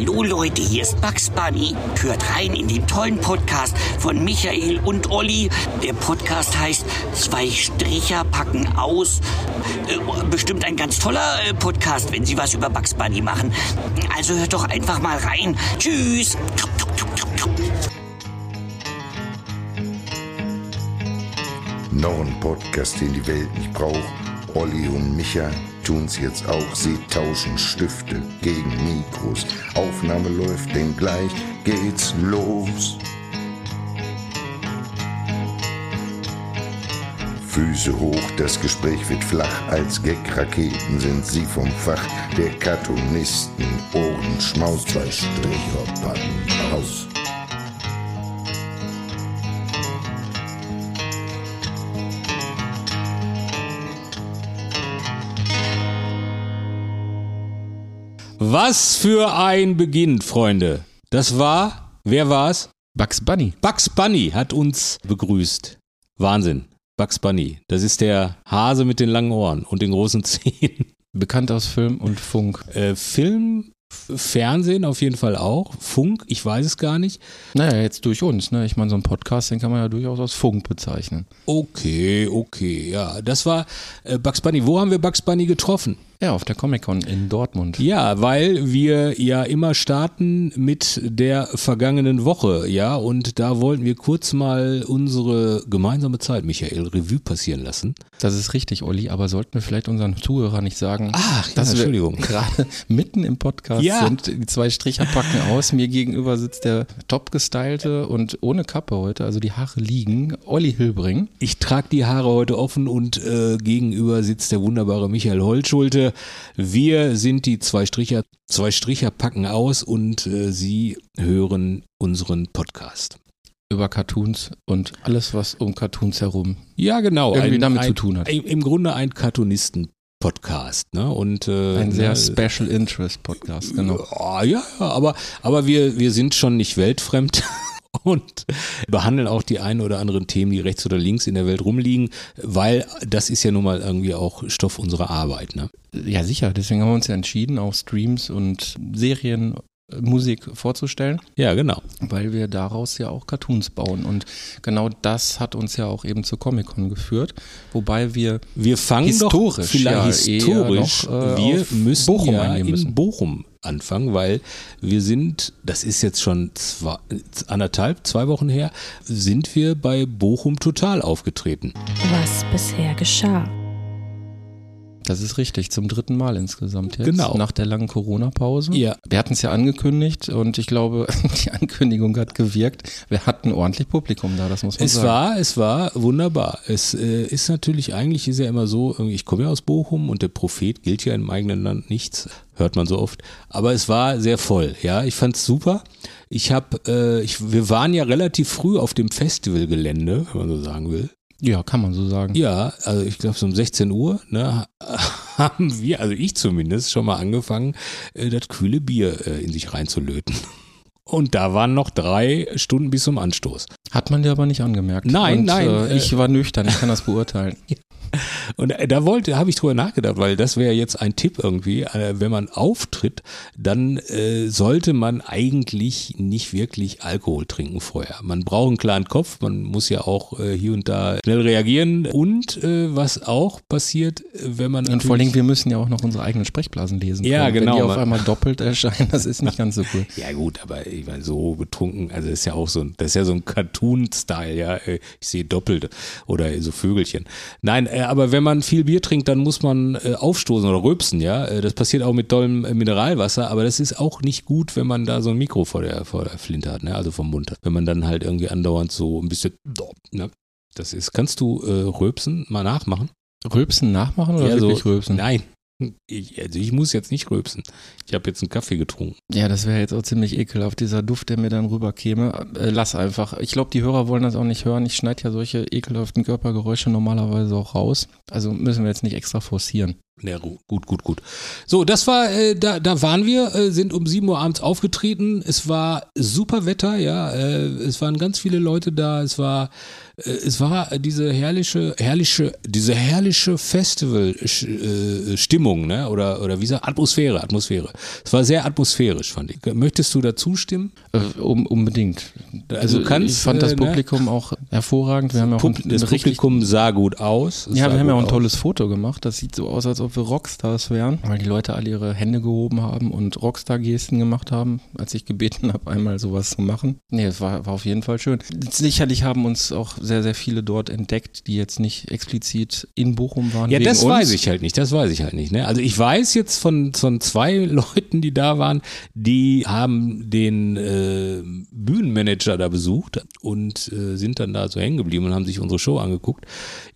Hallo Leute, hier ist Bugs Bunny. Hört rein in den tollen Podcast von Michael und Olli. Der Podcast heißt Zwei Stricher packen aus. Äh, bestimmt ein ganz toller äh, Podcast, wenn sie was über Bugs Bunny machen. Also hört doch einfach mal rein. Tschüss. Noch ein Podcast, den die Welt nicht braucht. Olli und Micha tun's jetzt auch. Sie tauschen Stifte gegen Mikros. Aufnahme läuft, denn gleich geht's los. Füße hoch, das Gespräch wird flach. Als Gag-Raketen sind sie vom Fach der Cartoonisten. Ohren schmaus, zwei Stricher packen Was für ein Beginn, Freunde. Das war, wer war's? Bugs Bunny. Bugs Bunny hat uns begrüßt. Wahnsinn. Bugs Bunny. Das ist der Hase mit den langen Ohren und den großen Zähnen. Bekannt aus Film und Funk. Äh, Film, Fernsehen auf jeden Fall auch. Funk, ich weiß es gar nicht. Naja, jetzt durch uns. Ne? Ich meine, so ein Podcast, den kann man ja durchaus als Funk bezeichnen. Okay, okay, ja. Das war äh, Bugs Bunny. Wo haben wir Bugs Bunny getroffen? Ja, auf der Comic-Con in Dortmund. Ja, weil wir ja immer starten mit der vergangenen Woche, ja, und da wollten wir kurz mal unsere gemeinsame Zeit, Michael, Revue passieren lassen. Das ist richtig, Olli, aber sollten wir vielleicht unseren Zuhörern nicht sagen, Ach, ja, dass wir Entschuldigung. gerade mitten im Podcast Ja. sind. Die zwei Stricher packen aus. Mir gegenüber sitzt der top gestylte und ohne Kappe heute, also die Haare liegen, Olli Hilbring. Ich trage die Haare heute offen und äh, gegenüber sitzt der wunderbare Michael Holtschulte. Wir sind die zwei Stricher, zwei Stricher packen aus und äh, Sie hören unseren Podcast. über Cartoons und alles, was um Cartoons herum Ja, genau. irgendwie damit zu tun hat. Im Grunde ein Cartoonisten-Podcast, ne? Und äh, Ein sehr ne, Special Interest Podcast, genau. Ah, ja, ja, aber, aber wir, wir sind schon nicht weltfremd und behandeln auch die ein oder anderen Themen, die rechts oder links in der Welt rumliegen, weil das ist ja nun mal irgendwie auch Stoff unserer Arbeit. Ne? Ja, sicher. Deswegen haben wir uns ja entschieden, auch Streams und Serien, äh, Musik vorzustellen, Ja, genau. weil wir daraus ja auch Cartoons bauen. Und genau das hat uns ja auch eben zur Comic-Con geführt. Wobei wir Wir fangen Historisch, doch vielleicht ja, historisch. noch, äh, wir müssen Bochum ja in müssen. Bochum anfangen, weil wir sind, das ist jetzt schon zwei, anderthalb, zwei Wochen her, sind wir bei Bochum total aufgetreten. was bisher geschah. Das ist richtig, zum dritten Mal insgesamt jetzt. Genau. Nach der langen Corona-Pause. Ja. Wir hatten es ja angekündigt und ich glaube, die Ankündigung hat gewirkt. Wir hatten ordentlich Publikum da, das muss man Es sagen. war, es war wunderbar. Es äh, ist natürlich, eigentlich ist ja immer so, ich komme ja aus Bochum und der Prophet gilt ja im eigenen Land nichts, hört man so oft. Aber es war sehr voll, ja. Ich fand's super. Ich habe, äh, ich, wir waren ja relativ früh auf dem Festivalgelände, wenn man so sagen will. Ja, kann man so sagen. Ja, also ich glaube so um 16 Uhr ne, haben wir, also ich zumindest, schon mal angefangen, äh, das kühle Bier äh, in sich reinzulöten. Und da waren noch drei Stunden bis zum Anstoß. Hat man dir aber nicht angemerkt. Nein, und, nein, Äh, äh, ich war nüchtern, ich kann das beurteilen. Und da wollte, habe ich drüber nachgedacht, weil das wäre jetzt ein Tipp irgendwie, äh, wenn man auftritt, dann äh, sollte man eigentlich nicht wirklich Alkohol trinken vorher. Man braucht einen klaren Kopf, man muss ja auch äh, hier und da schnell reagieren. Und äh, was auch passiert, äh, wenn man Und vor allem, natürlich- wir müssen ja auch noch unsere eigenen Sprechblasen lesen. Ja, können. genau, Wenn die auf man- einmal doppelt erscheinen, das ist nicht ganz so cool. Ja gut, aber ich meine, so betrunken, also das ist ja auch so ein, das ist ja so ein Cartoon-Style, ja. äh, Ich sehe doppelt oder so Vögelchen. Nein, äh, aber wenn man viel Bier trinkt, dann muss man äh, aufstoßen oder rülpsen, ja. Äh, Das passiert auch mit dollem äh, Mineralwasser, aber das ist auch nicht gut, wenn man da so ein Mikro vor der, vor der Flinte hat, ne? Also vom Mund hat. Wenn man dann halt irgendwie andauernd so ein bisschen, ne? Das ist, kannst du äh, rülpsen mal nachmachen? Rülpsen nachmachen oder Ja, so- rülpsen? Nein. Ich, also ich muss jetzt nicht rülpsen. Ich habe jetzt einen Kaffee getrunken. Ja, das wäre jetzt auch ziemlich ekelhaft, dieser Duft, der mir dann rüberkäme. Äh, lass einfach. Ich glaube, die Hörer wollen das auch nicht hören. Ich schneide ja solche ekelhaften Körpergeräusche normalerweise auch raus. Also müssen wir jetzt nicht extra forcieren. Ja, gut, gut, gut. So, das war, äh, da, da waren wir, äh, sind um 7 Uhr abends aufgetreten. Es war super Wetter, ja. Äh, es waren ganz viele Leute da. Es war, es war diese herrliche, herrliche, diese herrliche Festival-Stimmung, ne? Oder, oder wie gesagt, Atmosphäre, Atmosphäre. Es war sehr atmosphärisch, fand ich. Möchtest du dazu stimmen? Äh, um, unbedingt. Also du kannst, ich fand das äh, ne? Publikum auch hervorragend. Wir haben ja auch Pub das Publikum sah gut aus. Es Ja, wir haben ja auch ein aus. tolles Foto gemacht. Das sieht so aus, als ob wir Rockstars wären, weil die Leute alle ihre Hände gehoben haben und Rockstar-Gesten gemacht haben, als ich gebeten habe, einmal sowas zu machen. Nee, es war, war auf jeden Fall schön. Sicherlich haben uns auch sehr, sehr viele dort entdeckt, die jetzt nicht explizit in Bochum waren. Ja, das uns. weiß ich halt nicht, das weiß ich halt nicht. Ne? Also ich weiß jetzt von, von zwei Leuten, die da waren, die haben den äh, Bühnenmanager da besucht und äh, sind dann da so hängen geblieben und haben sich unsere Show angeguckt.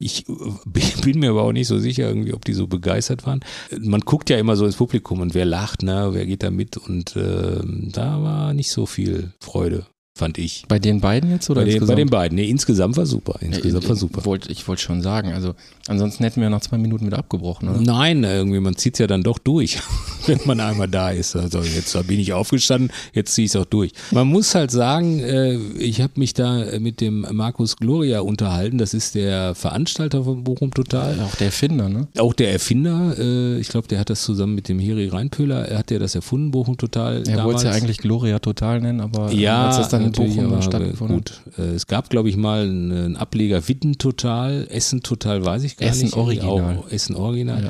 Ich äh, bin mir aber auch nicht so sicher, irgendwie, ob die so begeistert waren. Man guckt ja immer so ins Publikum und wer lacht, ne, wer geht da mit und äh, da war nicht so viel Freude, fand ich. Bei den beiden jetzt oder Bei den, bei insgesamt? den beiden. Nee, insgesamt war super. Insgesamt war super. Ich wollte ich wollte schon sagen, also ansonsten hätten wir nach zwei Minuten wieder abgebrochen, oder? Nein, irgendwie, man zieht es ja dann doch durch, wenn man einmal da ist. Also jetzt bin ich aufgestanden, jetzt ziehe ich es auch durch. Man muss halt sagen, äh, ich habe mich da mit dem Markus Gloria unterhalten. Das ist der Veranstalter von Bochum Total. Auch der Erfinder, ne? Auch der Erfinder, äh, ich glaube, der hat das zusammen mit dem Heri Reinpöhler, er hat ja das erfunden, Bochum Total. Er wollte es ja eigentlich Gloria Total nennen, aber äh, Ja, als das dann in Bochum aber stattgefunden hat. gut. Äh, Es gab, glaube ich, mal einen Ableger Witten Total, Essen Total, weiß ich gar Essen nicht. Original. Auch Essen Original. Ja.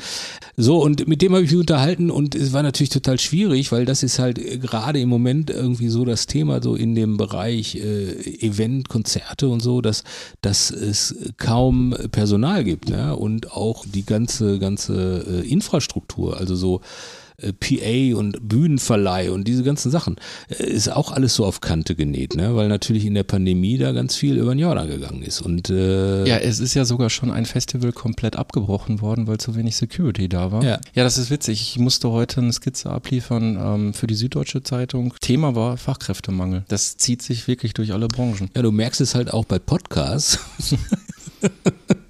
So, und mit dem habe ich mich unterhalten und es war natürlich total schwierig, weil das ist halt äh, gerade im Moment irgendwie so das Thema, so in dem Bereich äh, Event, Konzerte und so, dass, dass es kaum Personal gibt, ne? Und auch die ganze, ganze äh, Infrastruktur, also so äh, PA und Bühnenverleih und diese ganzen Sachen, äh, ist auch alles so auf Kante genäht, ne? weil natürlich in der Pandemie da ganz viel über den Jordan gegangen ist. Und äh, Ja, es ist ja sogar schon ein Festival komplett abgebrochen worden, weil zu wenig Security da war. Ja. ja das ist witzig. Ich musste heute eine Skizze abliefern ähm, für die Süddeutsche Zeitung. Thema war Fachkräftemangel. Das zieht sich wirklich durch alle Branchen. Ja, du merkst es halt auch bei Podcasts.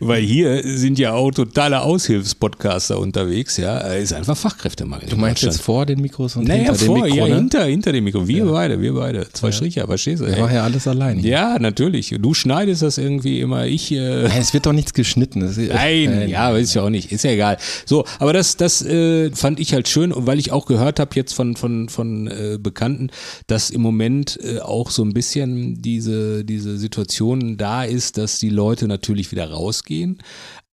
Weil hier sind ja auch totale Aushilfspodcaster unterwegs, ja. Ist einfach Fachkräftemangel. Du meinst jetzt vor den Mikros und naja, hinter vor, dem Mikro, ja, ne? hinter, hinter dem Mikro. Wir beide, wir beide. Zwei Striche, verstehst du? Ich mache ja alles alleine. Ja, natürlich. Du schneidest das irgendwie immer, ich. Äh, Nein, es wird doch nichts geschnitten. Es- Nein, Nein, ja, weiß ich auch nicht. Ist ja egal. So, aber das, das äh, fand ich halt schön weil ich auch gehört habe jetzt von von von äh, Bekannten, dass im Moment äh, auch so ein bisschen diese diese Situation da ist, dass die Leute natürlich wieder rausgehen.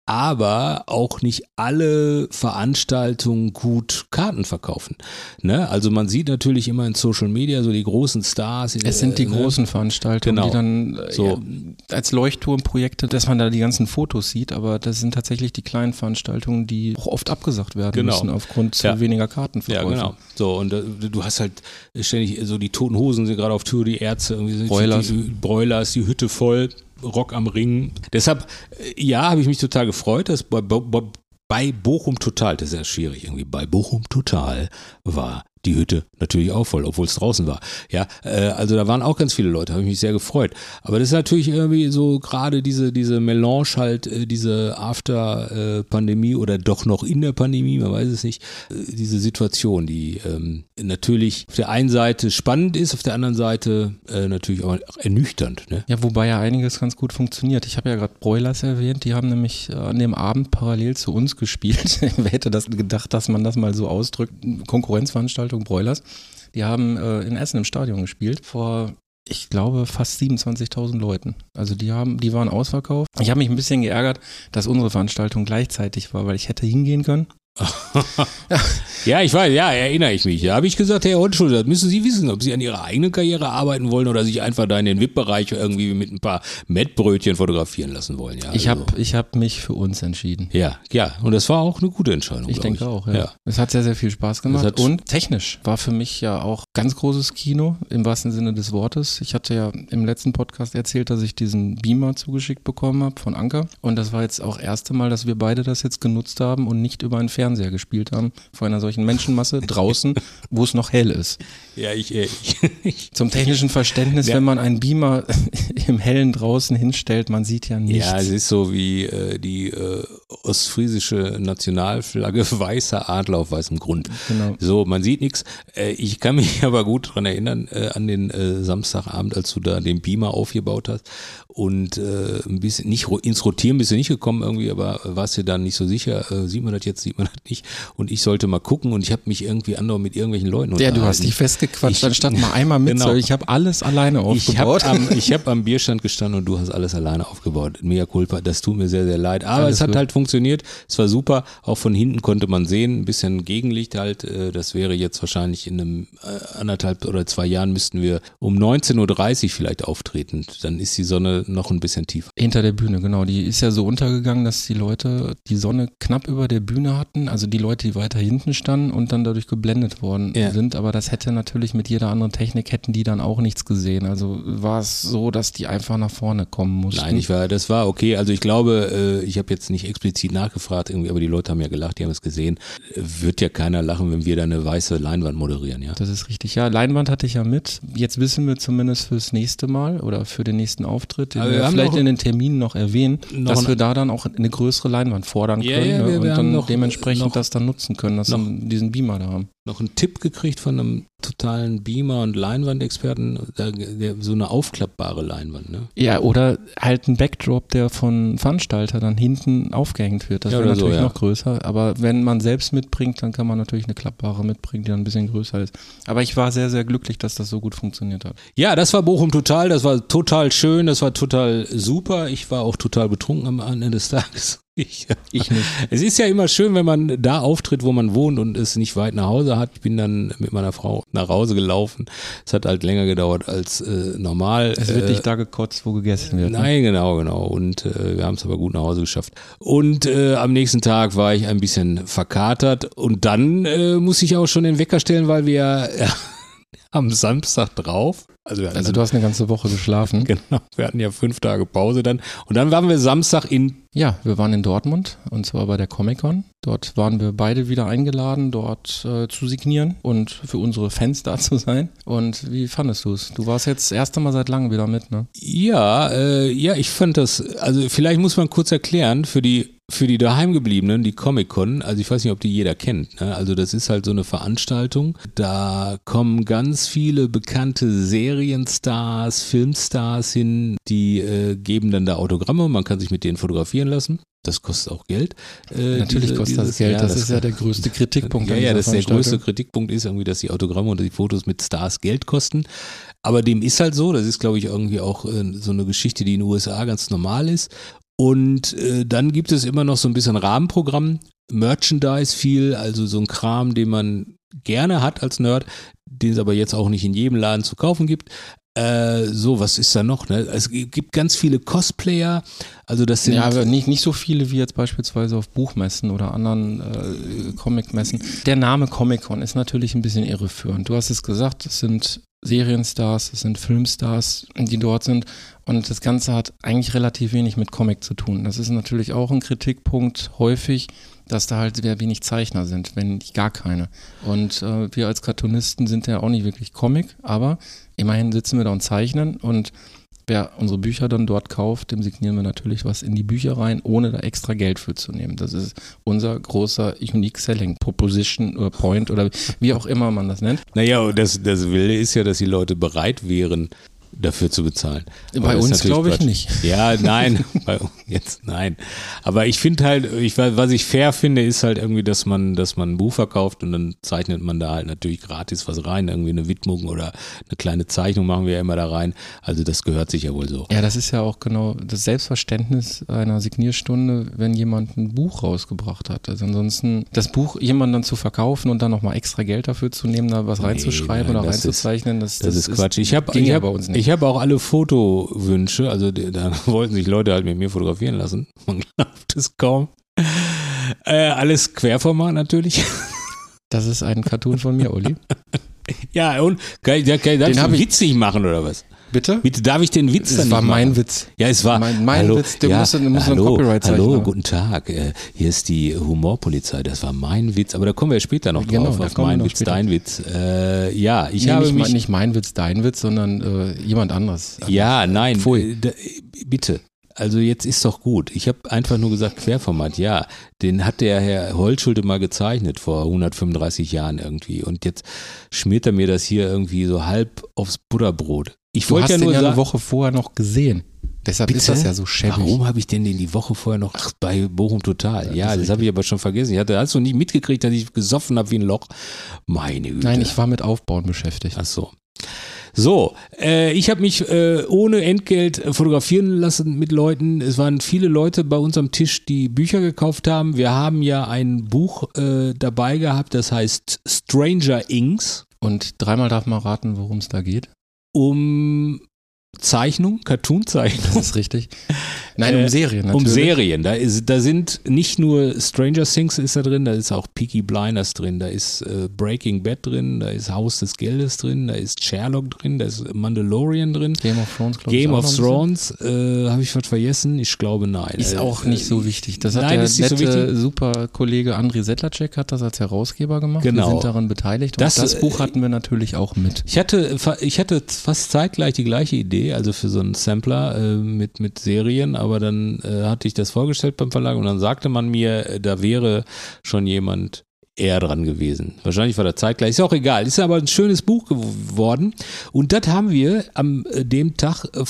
Aber auch nicht alle Veranstaltungen gut Karten verkaufen. Ne? Also man sieht natürlich immer in Social Media so die großen Stars. Es sind die äh, großen Veranstaltungen, Genau. die dann äh, So. ja, als Leuchtturmprojekte, dass man da die ganzen Fotos sieht, aber das sind tatsächlich die kleinen Veranstaltungen, die auch oft abgesagt werden Genau. müssen aufgrund zu Ja. weniger Ja, Kartenverkäufe. genau. So, und äh, du hast halt ständig so die toten Hosen sind gerade auf Tour, die Ärzte, irgendwie sind Broilers. Die, die Broilers, die Hütte voll, Rock am Ring. Deshalb, äh, ja, habe ich mich total gefreut, dass bei, bei, bei Bochum Total, das ist ja schwierig irgendwie, bei Bochum Total war die Hütte natürlich auch voll, obwohl es draußen war. Ja, äh, also da waren auch ganz viele Leute, habe ich mich sehr gefreut. Aber das ist natürlich irgendwie so gerade diese, diese Melange halt, äh, diese After-Pandemie oder doch noch in der Pandemie, man weiß es nicht, äh, diese Situation, die ähm, natürlich auf der einen Seite spannend ist, auf der anderen Seite äh, natürlich auch ernüchternd. Ne? Ja, wobei ja einiges ganz gut funktioniert. Ich habe ja gerade Broilers erwähnt, die haben nämlich äh, an dem Abend parallel zu uns gespielt. Wer hätte das gedacht, dass man das mal so ausdrückt? Konkurrenzveranstaltung Broilers. Die haben äh, in Essen im Stadion gespielt vor ich glaube fast 27.000 Leuten. Also die haben, die waren ausverkauft. Ich habe mich ein bisschen geärgert, dass unsere Veranstaltung gleichzeitig war, weil ich hätte hingehen können. Ja, ich weiß, ja, erinnere ich mich. Da habe ich gesagt, Herr Hohenschulz, das müssen Sie wissen, ob Sie an Ihrer eigenen Karriere arbeiten wollen oder sich einfach da in den VIP-Bereich irgendwie mit ein paar Mettbrötchen fotografieren lassen wollen. Ja, Ich also. habe ich hab mich für uns entschieden. Ja, ja, und das war auch eine gute Entscheidung. Ich denke auch, ja. ja. Es hat sehr, sehr viel Spaß gemacht. Und technisch war für mich ja auch ganz großes Kino im wahrsten Sinne des Wortes. Ich hatte ja im letzten Podcast erzählt, dass ich diesen Beamer zugeschickt bekommen habe von Anker. Und das war jetzt auch erste Mal, dass wir beide das jetzt genutzt haben und nicht über einen Fernseher gespielt haben, vor einer solchen Menschenmasse draußen, wo es noch hell ist. Ja, ich, äh, ich, ich Zum technischen Verständnis, Ja. wenn man einen Beamer im Hellen draußen hinstellt, man sieht ja nichts. Ja, es ist so wie äh, die äh, ostfriesische Nationalflagge weißer Adler auf weißem Grund. Genau. So, man sieht nichts. Äh, ich kann mich aber gut dran erinnern äh, an den äh, Samstagabend, als du da den Beamer aufgebaut hast und äh, ein bisschen nicht ins Rotieren bist du nicht gekommen irgendwie, aber warst dir dann nicht so sicher, äh, sieht man das jetzt, sieht man das nicht und ich sollte mal gucken und ich habe mich irgendwie andauernd mit irgendwelchen Leuten Ja, du hast unterhalten. dich festgequatscht, Ich- anstatt mal einmal mit. Genau. Ich habe alles alleine Ich habe aufgebaut. am, ich hab am Bierstand gestanden und du hast alles alleine aufgebaut. Mea culpa, das tut mir sehr, sehr leid. Aber Alles es hat gut. halt funktioniert. Es war super. Auch von hinten konnte man sehen, ein bisschen Gegenlicht halt. Äh, Das wäre jetzt wahrscheinlich in einem äh, anderthalb oder zwei Jahren müssten wir um 19.30 Uhr vielleicht auftreten. Dann ist die Sonne noch ein bisschen tiefer. Hinter der Bühne, genau. Die ist ja so untergegangen, dass die Leute die Sonne knapp über der Bühne hatten, also die Leute, die weiter hinten standen und dann dadurch geblendet worden Ja. sind. Aber das hätte natürlich mit jeder anderen Technik hätten die dann auch nichts gesehen. Also war es so, dass die einfach nach vorne kommen mussten. Nein, ich war, das war okay. Also ich glaube, äh, ich habe jetzt nicht explizit nachgefragt, irgendwie, aber die Leute haben ja gelacht, die haben es gesehen. Äh, Wird ja keiner lachen, wenn wir da eine weiße Leinwand moderieren, ja. Das ist richtig. Ja, Leinwand hatte ich ja mit. Jetzt wissen wir zumindest fürs nächste Mal oder für den nächsten Auftritt, den Aber wir wir vielleicht in den Terminen noch erwähnen, Noch dass wir da dann auch eine größere Leinwand fordern Ja, können ja, ne? wir- wir und dann noch- dementsprechend noch- das dann nutzen können, dass wir diesen Beamer da haben. noch einen Tipp gekriegt von einem totalen Beamer- und Leinwandexperten, der, so eine aufklappbare Leinwand, ne? Ja, oder halt ein Backdrop, der von Veranstalter dann hinten aufgehängt wird. Das Ja, wäre oder so, natürlich ja. noch größer. Aber wenn man selbst mitbringt, dann kann man natürlich eine klappbare mitbringen, die dann ein bisschen größer ist. Aber ich war sehr, sehr glücklich, dass das so gut funktioniert hat. Ja, das war Bochum total, das war total schön, das war total super. Ich war auch total betrunken am Ende des Tages. Ich, Ich nicht. Es ist ja immer schön, wenn man da auftritt, wo man wohnt und es nicht weit nach Hause hat. Ich bin dann mit meiner Frau nach Hause gelaufen. Es hat halt länger gedauert als äh, normal. Es wird Äh, nicht da gekotzt, wo gegessen wird. Ne? Nein, genau, genau. Und äh, wir haben es aber gut nach Hause geschafft. Und äh, am nächsten Tag war ich ein bisschen verkatert und dann äh, muss ich auch schon den Wecker stellen, weil wir äh, am Samstag drauf, also, Also dann- du hast eine ganze Woche geschlafen. genau, wir hatten ja fünf Tage Pause dann und dann waren wir Samstag in Ja, wir waren in Dortmund und zwar bei der Comic-Con. Dort waren wir beide wieder eingeladen, dort äh, zu signieren und für unsere Fans da zu sein. Und wie fandest du es? Du warst jetzt das erste Mal seit langem wieder mit, ne? Ja, äh, ja, ich fand das, also vielleicht muss man kurz erklären, für die für die daheimgebliebenen, die Comic-Con, also ich weiß nicht, ob die jeder kennt, ne? also das ist halt so eine Veranstaltung, da kommen ganz viele bekannte Serienstars, Filmstars hin, die äh, geben dann da Autogramme, man kann sich mit denen fotografieren lassen. Das kostet auch Geld. Äh, Natürlich diese- kostet das dieses- Geld, das, ist ja der größte Kritikpunkt. ja, ja, das ist der größte. Kritikpunkt ist irgendwie, dass die Autogramme und die Fotos mit Stars Geld kosten. Aber dem ist halt so, das ist glaube ich irgendwie auch äh, so eine Geschichte, die in den USA ganz normal ist. Und äh, dann gibt es immer noch so ein bisschen Rahmenprogramm, Merchandise viel, also so ein Kram, den man gerne hat als Nerd, den es aber jetzt auch nicht in jedem Laden zu kaufen gibt. Äh, so, was ist da noch? Ne? Es gibt ganz viele Cosplayer, also das sind Ja, aber nicht, nicht so viele wie jetzt beispielsweise auf Buchmessen oder anderen äh, Comicmessen. Der Name Comic-Con ist natürlich ein bisschen irreführend. Du hast es gesagt, es sind Serienstars, es sind Filmstars, die dort sind. Und das Ganze hat eigentlich relativ wenig mit Comic zu tun. Das ist natürlich auch ein Kritikpunkt häufig, dass da halt sehr wenig Zeichner sind, wenn nicht gar keine. Und äh, wir als Cartoonisten sind ja auch nicht wirklich Comic, aber immerhin sitzen wir da und zeichnen und Wer unsere Bücher dann dort kauft, dem signieren wir natürlich was in die Bücher rein, ohne da extra Geld für zu nehmen. Das ist unser großer Unique Selling Proposition oder Point oder wie auch immer man das nennt. Naja, das, das Wilde ist ja, dass die Leute bereit wären, dafür zu bezahlen. Aber Bei das uns glaube ich Quatsch. nicht. Ja, nein, bei uns jetzt nein. Aber ich finde halt, ich, was ich fair finde, ist halt irgendwie, dass man, dass man ein Buch verkauft und dann zeichnet man da halt natürlich gratis was rein, irgendwie eine Widmung oder eine kleine Zeichnung machen wir ja immer da rein. Also das gehört sich ja wohl so. Ja, das ist ja auch genau das Selbstverständnis einer Signierstunde, wenn jemand ein Buch rausgebracht hat. Also ansonsten das Buch jemandem dann zu verkaufen und dann nochmal extra Geld dafür zu nehmen, da was Nee, reinzuschreiben nein, oder das ist- reinzuzeichnen, das, Das, ist Quatsch. Ich habe ich ja hab, bei uns nicht. Ich hab auch alle Fotowünsche, also da wollten sich Leute halt mit mir fotografieren lassen. Man glaubt es kaum. Äh, alles Querformat natürlich. das ist ein Cartoon von mir, Olli. Ja, und kann kann ich das Den so hab ich- witzig machen oder was? Bitte? Bitte darf ich den Witz Es dann war nicht mein? Witz. Ja, es war Mein- mein hallo, Witz, der ja, muss ein hallo, Copyright-Zeichen hallo, haben. guten Tag. Äh, hier ist die Humorpolizei. Das war mein Witz, aber da kommen wir später noch Genau, drauf auf mein Witz, später. dein Witz. Äh, ja, ich Nee, habe nicht, mich mein, nicht mein Witz, dein Witz, sondern äh, jemand anderes. Ja, nein, Pfui. äh, bitte. Also jetzt ist doch gut. Ich habe einfach nur gesagt Querformat. Ja, den hat der Herr Holtschulte mal gezeichnet vor 135 Jahren irgendwie. Und jetzt schmiert er mir das hier irgendwie so halb aufs Butterbrot. Ich wollte ja den nur ja eine Woche vorher noch gesehen. Deshalb ist das ja so schäbig. Warum habe ich denn den die Woche vorher noch Ach, bei Bochum Total? Ja, das das, habe ich aber schon vergessen. Ich hatte, hast du nicht mitgekriegt, dass ich gesoffen habe wie ein Loch? Meine Güte. Nein, ich war mit Aufbauen beschäftigt. Ach so. So, äh, ich habe mich äh, ohne Entgelt fotografieren lassen mit Leuten. Es waren viele Leute bei uns am Tisch, die Bücher gekauft haben. Wir haben ja ein Buch äh, dabei gehabt, das heißt Stranger Inks Und dreimal darf man raten, worum es da geht. Um Zeichnung, Cartoon-Zeichnung. Das ist richtig. Nein, um Äh, Serien Um natürlich. Serien. Da, ist, da sind nicht nur Stranger Things ist da drin, da ist auch Peaky Blinders drin, da ist äh, Breaking Bad drin, da ist Haus des Geldes drin, da ist Sherlock drin, da ist Mandalorian drin. Game of Thrones, glaube ich. Game of Thrones, äh, habe ich was vergessen? Ich glaube nein. Ist Äh, auch nicht so wichtig. Das hat nein, der ist nicht so nette wichtig. super Kollege André Sedlacek hat das als Herausgeber gemacht. Genau. Wir sind daran beteiligt. Und Das, das, äh, Buch hatten wir natürlich auch mit. Ich hatte, ich hatte fast zeitgleich die gleiche Idee, also für so einen Sampler äh, mit, mit Serien, aber dann äh, hatte ich das vorgestellt beim Verlag und dann sagte man mir, äh, da wäre schon jemand eher dran gewesen. Wahrscheinlich war der zeitgleich, ist auch egal. Ist aber ein schönes Buch geworden und das haben wir am äh, dem Tag äh,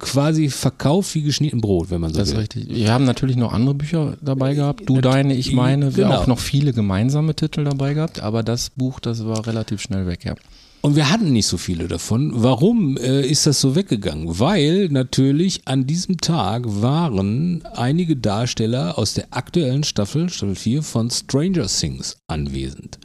quasi verkauft wie geschnitten Brot, wenn man so Das ist will. richtig. Wir haben natürlich noch andere Bücher dabei gehabt. Du, deine, ich meine. Wir Genau. auch noch viele gemeinsame Titel dabei gehabt. Aber das Buch, das war relativ schnell weg, ja. Und wir hatten nicht so viele davon. Warum äh, ist das so weggegangen? Weil natürlich an diesem Tag waren einige Darsteller aus der aktuellen Staffel, Staffel 4 von Stranger Things anwesend.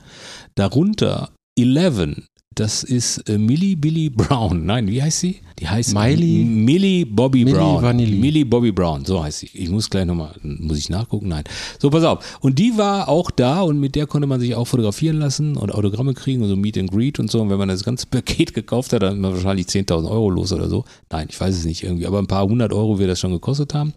Darunter Eleven. Das ist äh, Millie Billy Brown. Nein, wie heißt sie? Die heißt Miley- Millie Bobby Millie Brown. Vanilli. Millie Bobby Brown, so heißt sie. Ich muss gleich nochmal, muss ich nachgucken? Nein. So, pass auf. Und die war auch da und mit der konnte man sich auch fotografieren lassen und Autogramme kriegen und so Meet and Greet und so. Und wenn man das ganze Paket gekauft hat, dann ist man wahrscheinlich 10.000 Euro los oder so. Nein, ich weiß es nicht irgendwie, aber ein paar hundert Euro wird das schon gekostet haben.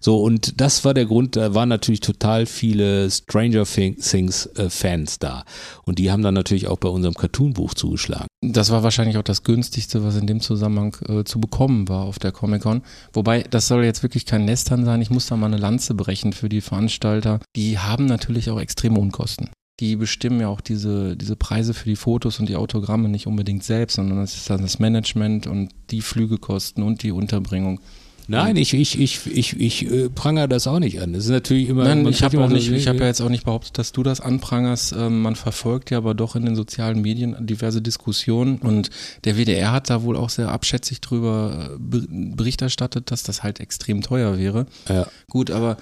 So, und das war der Grund, da waren natürlich total viele Stranger Things äh, Fans da. Und die haben dann natürlich auch bei unserem Cartoon-Buch zugeschlagen. Das war wahrscheinlich auch das günstigste, was in dem Zusammenhang äh, zu bekommen war auf der Comic-Con. Wobei, das soll jetzt wirklich kein Nestern sein. Ich muss da mal eine Lanze brechen für die Veranstalter. Die haben natürlich auch extreme Unkosten. Die bestimmen ja auch diese, diese Preise für die Fotos und die Autogramme nicht unbedingt selbst, sondern es ist dann das Management und die Flügekosten und die Unterbringung. Nein, ich, ich, ich, ich, ich äh, prangere das auch nicht an. Das ist natürlich immer. Nein, ich habe so- ich habe ja jetzt auch nicht behauptet, dass du das anprangerst. Ähm, man verfolgt ja aber doch in den sozialen Medien diverse Diskussionen und der WDR hat da wohl auch sehr abschätzig drüber äh, ber- Bericht erstattet, dass das halt extrem teuer wäre. Ja. Gut, aber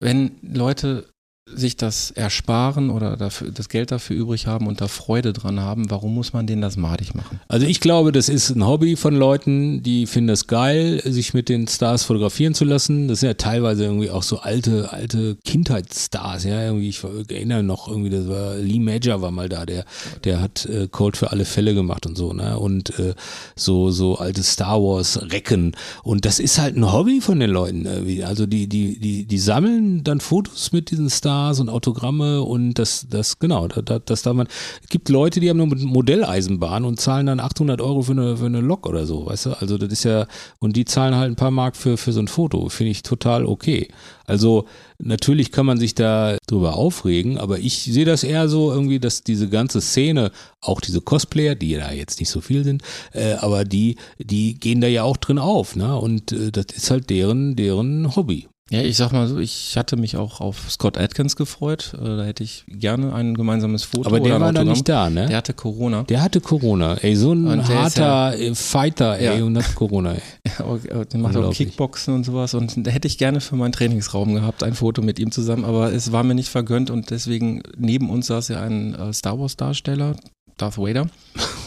wenn Leute sich das ersparen oder dafür, das Geld dafür übrig haben und da Freude dran haben, warum muss man denen das madig machen? Also ich glaube, das ist ein Hobby von Leuten, die finden es geil, sich mit den Stars fotografieren zu lassen. Das sind ja teilweise irgendwie auch so alte, alte Kindheitsstars, ja. Irgendwie, ich erinnere noch irgendwie, das war Lee Major war mal da, der, der hat äh, Cold für alle Fälle gemacht und so, ne? Und äh, so, so alte Star Wars Recken. Und das ist halt ein Hobby von den Leuten. Irgendwie. Also die, die, die, die sammeln dann Fotos mit diesen Stars und Autogramme und das, das, genau, da, da, das da man, es gibt Leute, die haben nur Modelleisenbahn und zahlen dann 800 Euro für eine, für eine Lok oder so, weißt du? Also das ist ja, und die zahlen halt ein paar Mark für, für so ein Foto, finde ich total okay. Also natürlich kann man sich da drüber aufregen, aber ich sehe das eher so irgendwie, dass diese ganze Szene, auch diese Cosplayer, die da jetzt nicht so viel sind, äh, aber die, die gehen da ja auch drin auf, ne? Und äh, das ist halt deren, deren Hobby. Ja, ich sag mal so, ich hatte mich auch auf Scott Atkins gefreut. Äh, Da hätte ich gerne ein gemeinsames Foto Aber der oder war da nicht da, ne? Der hatte Corona. Der hatte Corona, ey, so ein Und harter äh, Fighter, ey, Ja. und hat Corona, ey. Aber, Der macht auch. Kickboxen und sowas und da hätte ich gerne für meinen Trainingsraum gehabt, ein Foto mit ihm zusammen, aber es war mir nicht vergönnt und deswegen neben uns saß ja ein äh, Star Wars Darsteller, Darth Vader.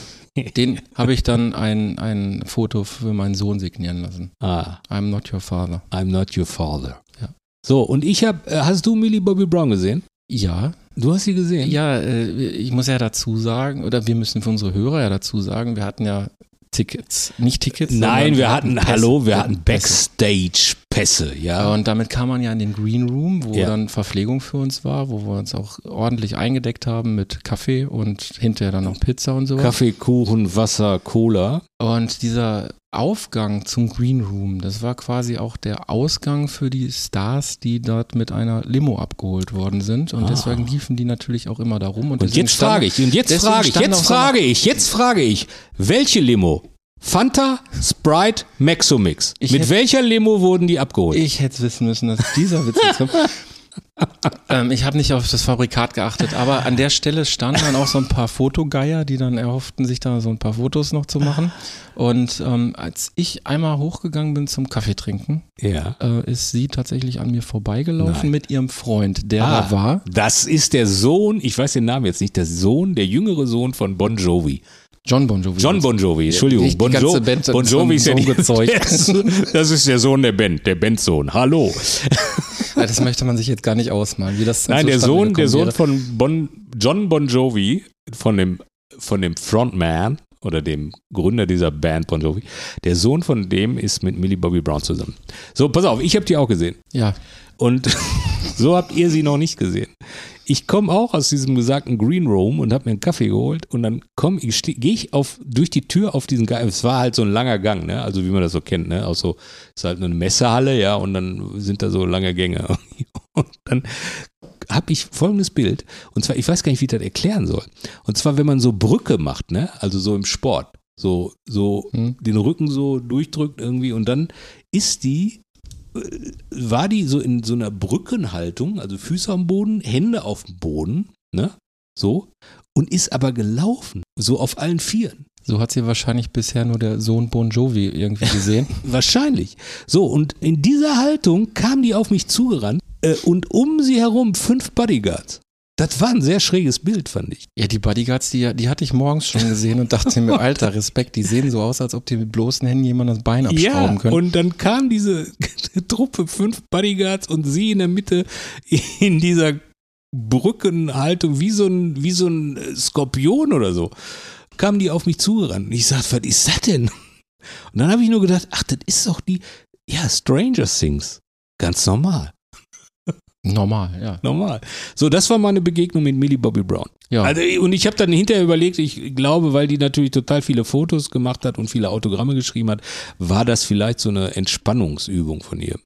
Den habe ich dann ein, ein Foto für meinen Sohn signieren lassen. Ah, I'm not your father. I'm not your father. Ja. So, und ich habe, äh, hast du Millie Bobby Brown gesehen? Ja, Du hast sie gesehen? ja, äh, ich muss ja dazu sagen, oder wir müssen für unsere Hörer ja dazu sagen, wir hatten ja Tickets. Nicht Tickets. Nein, wir hatten, Pässe. hallo, wir hatten Pässe. Backstage-Pässe, Ja, ja. und damit kam man ja in den Green Room, wo Ja. dann Verpflegung für uns war, wo wir uns auch ordentlich eingedeckt haben mit Kaffee und hinterher dann noch Pizza und so. Kaffee, Kuchen, Wasser, Cola. Und dieser Aufgang zum Green Room, das war quasi auch der Ausgang für die Stars, die dort mit einer Limo abgeholt worden sind. Und deswegen liefen die natürlich auch immer da rum. Und deswegen jetzt stand- frage ich, und jetzt frage ich, jetzt frage ich, jetzt frage ich, welche Limo? Fanta, Sprite, Maxomix. Ich Mit hätte- welcher Limo wurden die abgeholt? Ich hätte wissen müssen, dass dieser Witz jetzt kommt. ähm, ich habe nicht auf das Fabrikat geachtet, aber an der Stelle standen dann auch so ein paar Fotogeier, die dann erhofften, sich da so ein paar Fotos noch zu machen. Und ähm, als ich einmal hochgegangen bin zum Kaffee trinken, ja. äh, ist sie tatsächlich an mir vorbeigelaufen Nein. mit ihrem Freund, der Ah, da war. Das ist der Sohn, ich weiß den Namen jetzt nicht, der Sohn, der jüngere Sohn von Bon Jovi. John Bon Jovi. John Bon Jovi, Entschuldigung. bon, ganze Jo- Band bon Jovi ist ja die, der Das ist der Sohn der Band, der Bandsohn. Hallo. Das möchte man sich jetzt gar nicht ausmalen, wie das Nein, der Sohn, der Sohn von bon, John Bon Jovi, von dem, von dem Frontman oder dem Gründer dieser Band Bon Jovi, der Sohn von dem ist mit Millie Bobby Brown zusammen. So, pass auf, ich habe die auch gesehen. Ja, Und so habt ihr sie noch nicht gesehen. Ich komme auch aus diesem gesagten Green Room und habe mir einen Kaffee geholt und dann komme ich, gehe ich auf, durch die Tür auf diesen Gang. Es war halt so ein langer Gang, ne? Also wie man das so kennt, ne? Auch so, ist halt eine Messehalle, ja, und dann sind da so lange Gänge. Und dann habe ich folgendes Bild. Und zwar, ich weiß gar nicht, wie ich das erklären soll. Und zwar, wenn man so Brücke macht, ne? Also so im Sport. So, so Hm. den Rücken so durchdrückt irgendwie und dann ist die war die so in so einer Brückenhaltung, also Füße am Boden, Hände auf dem Boden, ne? So. Und ist aber gelaufen, so auf allen Vieren. so hat sie wahrscheinlich bisher nur der Sohn Bon Jovi irgendwie gesehen. Wahrscheinlich. So, und in dieser Haltung kam die auf mich zugerannt äh, und um sie herum fünf Bodyguards. Das war ein sehr schräges Bild, fand ich. Ja, die Bodyguards, die, die hatte ich morgens schon gesehen und dachte mir, alter Respekt, die sehen so aus, als ob die mit bloßen Händen jemand das Bein abschrauben können. und dann kam diese Truppe, fünf Bodyguards und sie in der Mitte in dieser Brückenhaltung, wie so ein, wie so ein äh, Skorpion oder so, kamen die auf mich zugerannt. Und ich sagte, was ist das denn? Und dann habe ich nur gedacht, ach, das ist doch die, ja, Stranger Things. Ganz normal. Normal, ja. Normal. So, das war meine Begegnung mit Millie Bobby Brown. Ja, Also, und ich habe dann hinterher überlegt, ich glaube, weil die natürlich total viele Fotos gemacht hat und viele Autogramme geschrieben hat, war das vielleicht so eine Entspannungsübung von ihr.